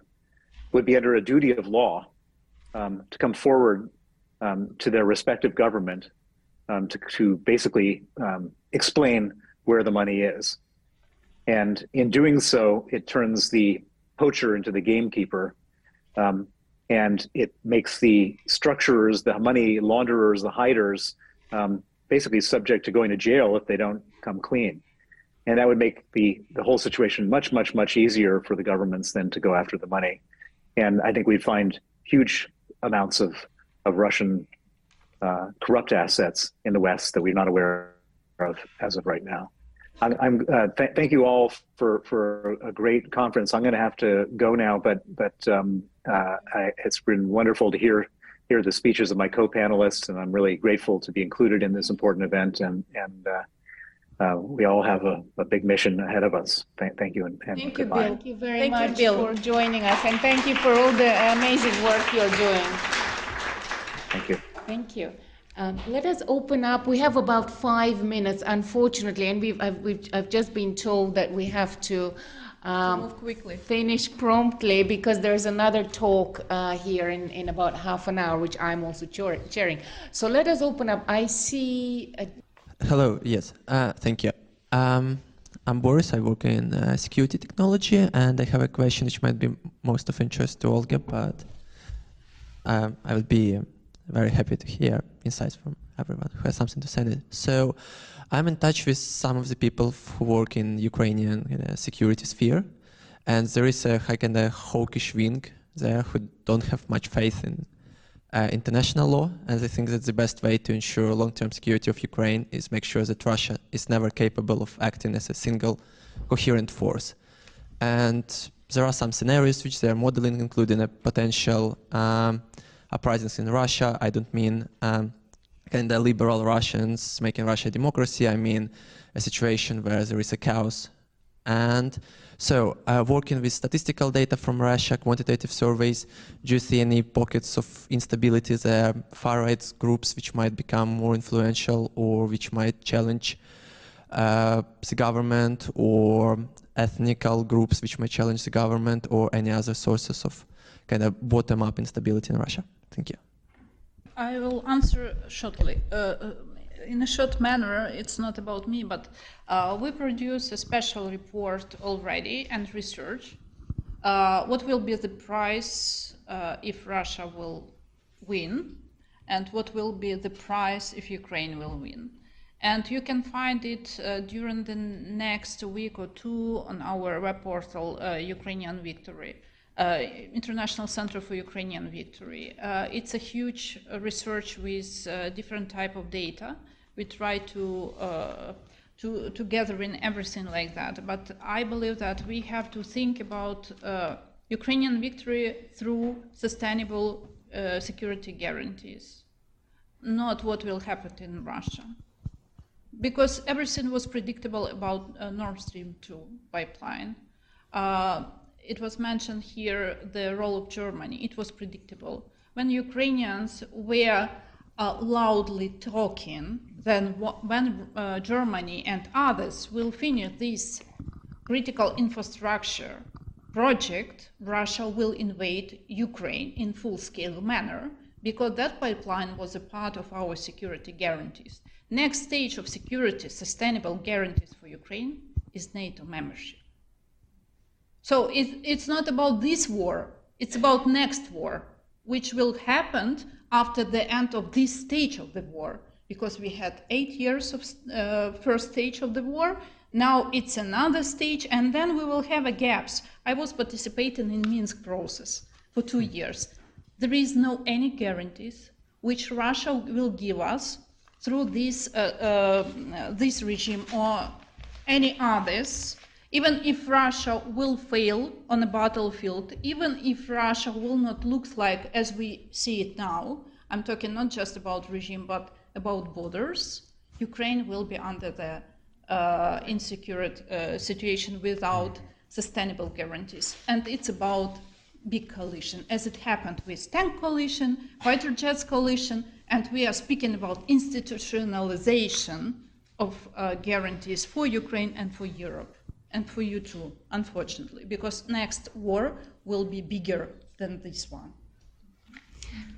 would be under a duty of law um, to come forward um, to their respective government um, to, to basically explain where the money is. And in doing so, it turns the poacher into the gamekeeper. Um, and it makes the structurers, the money launderers, the hiders, um, basically subject to going to jail if they don't come clean. And that would make the, the whole situation much, much, much easier for the governments than to go after the money. And I think we'd find huge amounts of, of Russian uh, corrupt assets in the West that we're not aware of as of right now. I'm, I'm uh, th- thank you all for for a great conference. I'm going to have to go now, but but um, uh, I, it's been wonderful to hear hear the speeches of my co-panelists, and I'm really grateful to be included in this important event. And and uh, uh we all have a, a, big mission ahead of us. Th- thank you and, and thank goodbye. you, Bill. Thank you very thank much you, for joining us, and thank you for all the amazing work you're doing. Thank you. Thank you. Um, let us open up. We have about five minutes, unfortunately, and we've I've, we've, I've just been told that we have to, um, move quickly. finish promptly because there's another talk uh, here in, in about half an hour, which I'm also chairing. So let us open up. I see. A... Hello. Yes. Uh, thank you. Um, I'm Boris. I work in uh, security technology, and I have a question which might be most of interest to Olga, but um, I will be very happy to hear insights from everyone who has something to say. So I'm in touch with some of the people who work in Ukrainian uh, security sphere, and there is a kind of hawkish wing there who don't have much faith in uh, international law, and they think that the best way to ensure long-term security of Ukraine is make sure that Russia is never capable of acting as a single coherent force. And there are some scenarios which they are modeling, including a potential um, uprisings in Russia. I don't mean um, kind of liberal Russians making Russia democracy. I mean a situation where there is a chaos. And so, uh, working with statistical data from Russia, quantitative surveys, do you see any pockets of instability there, far right groups which might become more influential or which might challenge uh, the government, or ethnical groups which might challenge the government, or any other sources of kind of bottom up instability in Russia? Thank you. I will answer shortly. Uh, uh, in a short manner, it's not about me, but uh, we produce a special report already and research. Uh, what will be the price uh, if Russia will win, and what will be the price if Ukraine will win? And you can find it uh, during the next week or two on our web portal, Ukrainian Victory uh, International Center for Ukrainian Victory. Uh, it's a huge uh, research with uh, different type of data. We try to, uh, to, to gather in everything like that. But I believe that we have to think about uh, Ukrainian victory through sustainable security guarantees, not what will happen in Russia. Because everything was predictable about Nord Stream 2 pipeline it was mentioned here the role of Germany. It was predictable. When Ukrainians were uh, loudly talking then when uh, Germany and others will finish this critical infrastructure project, Russia will invade Ukraine in full-scale manner because that pipeline was a part of our security guarantees. Next stage of security, sustainable guarantees for Ukraine, is NATO membership. So it, it's not about this war, it's about next war, which will happen after the end of this stage of the war, because we had eight years of uh, first stage of the war, now it's another stage, and then we will have a gaps. I was participating in Minsk process for two years. There is no any guarantees which Russia will give us through this, uh, uh, this regime or any others, even if Russia will fail on a battlefield, even if Russia will not look like as we see it now, I'm talking not just about regime, but about borders, Ukraine will be under the uh, insecure uh, situation without sustainable guarantees. And it's about big coalition, as it happened with tank coalition, fighter jets coalition, and we are speaking about institutionalization of uh, guarantees for Ukraine and for Europe, and for you too, unfortunately, because next war will be bigger than this one.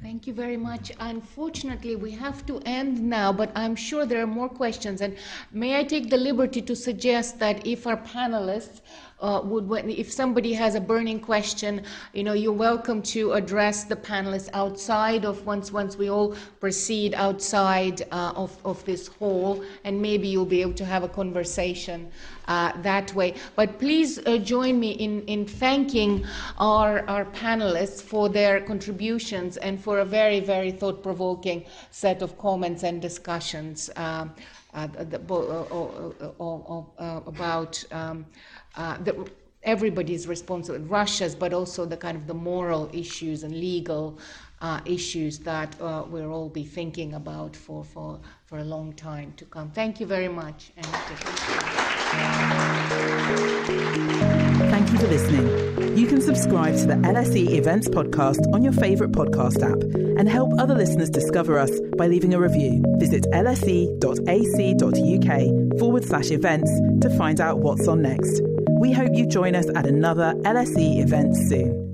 Thank you very much. Unfortunately, we have to end now, but I'm sure there are more questions. And may I take the liberty to suggest that if our panelists uh, would, if somebody has a burning question, you know, you're welcome to address the panelists outside of once once we all proceed outside uh, of of this hall, and maybe you'll be able to have a conversation uh, that way. But please uh, join me in in thanking our our panelists for their contributions and for a very very thought provoking set of comments and discussions. Um, uh, the, uh, about um, uh, the, everybody's responsible, Russia's, but also the kind of the moral issues and legal uh, issues that uh, we'll all be thinking about for, for, for a long time to come. Thank you very much. Thank you for listening. You can subscribe to the LSE Events podcast on your favourite podcast app and help other listeners discover us by leaving a review. Visit lse.ac.uk forward slash events to find out what's on next. We hope you join us at another LSE event soon.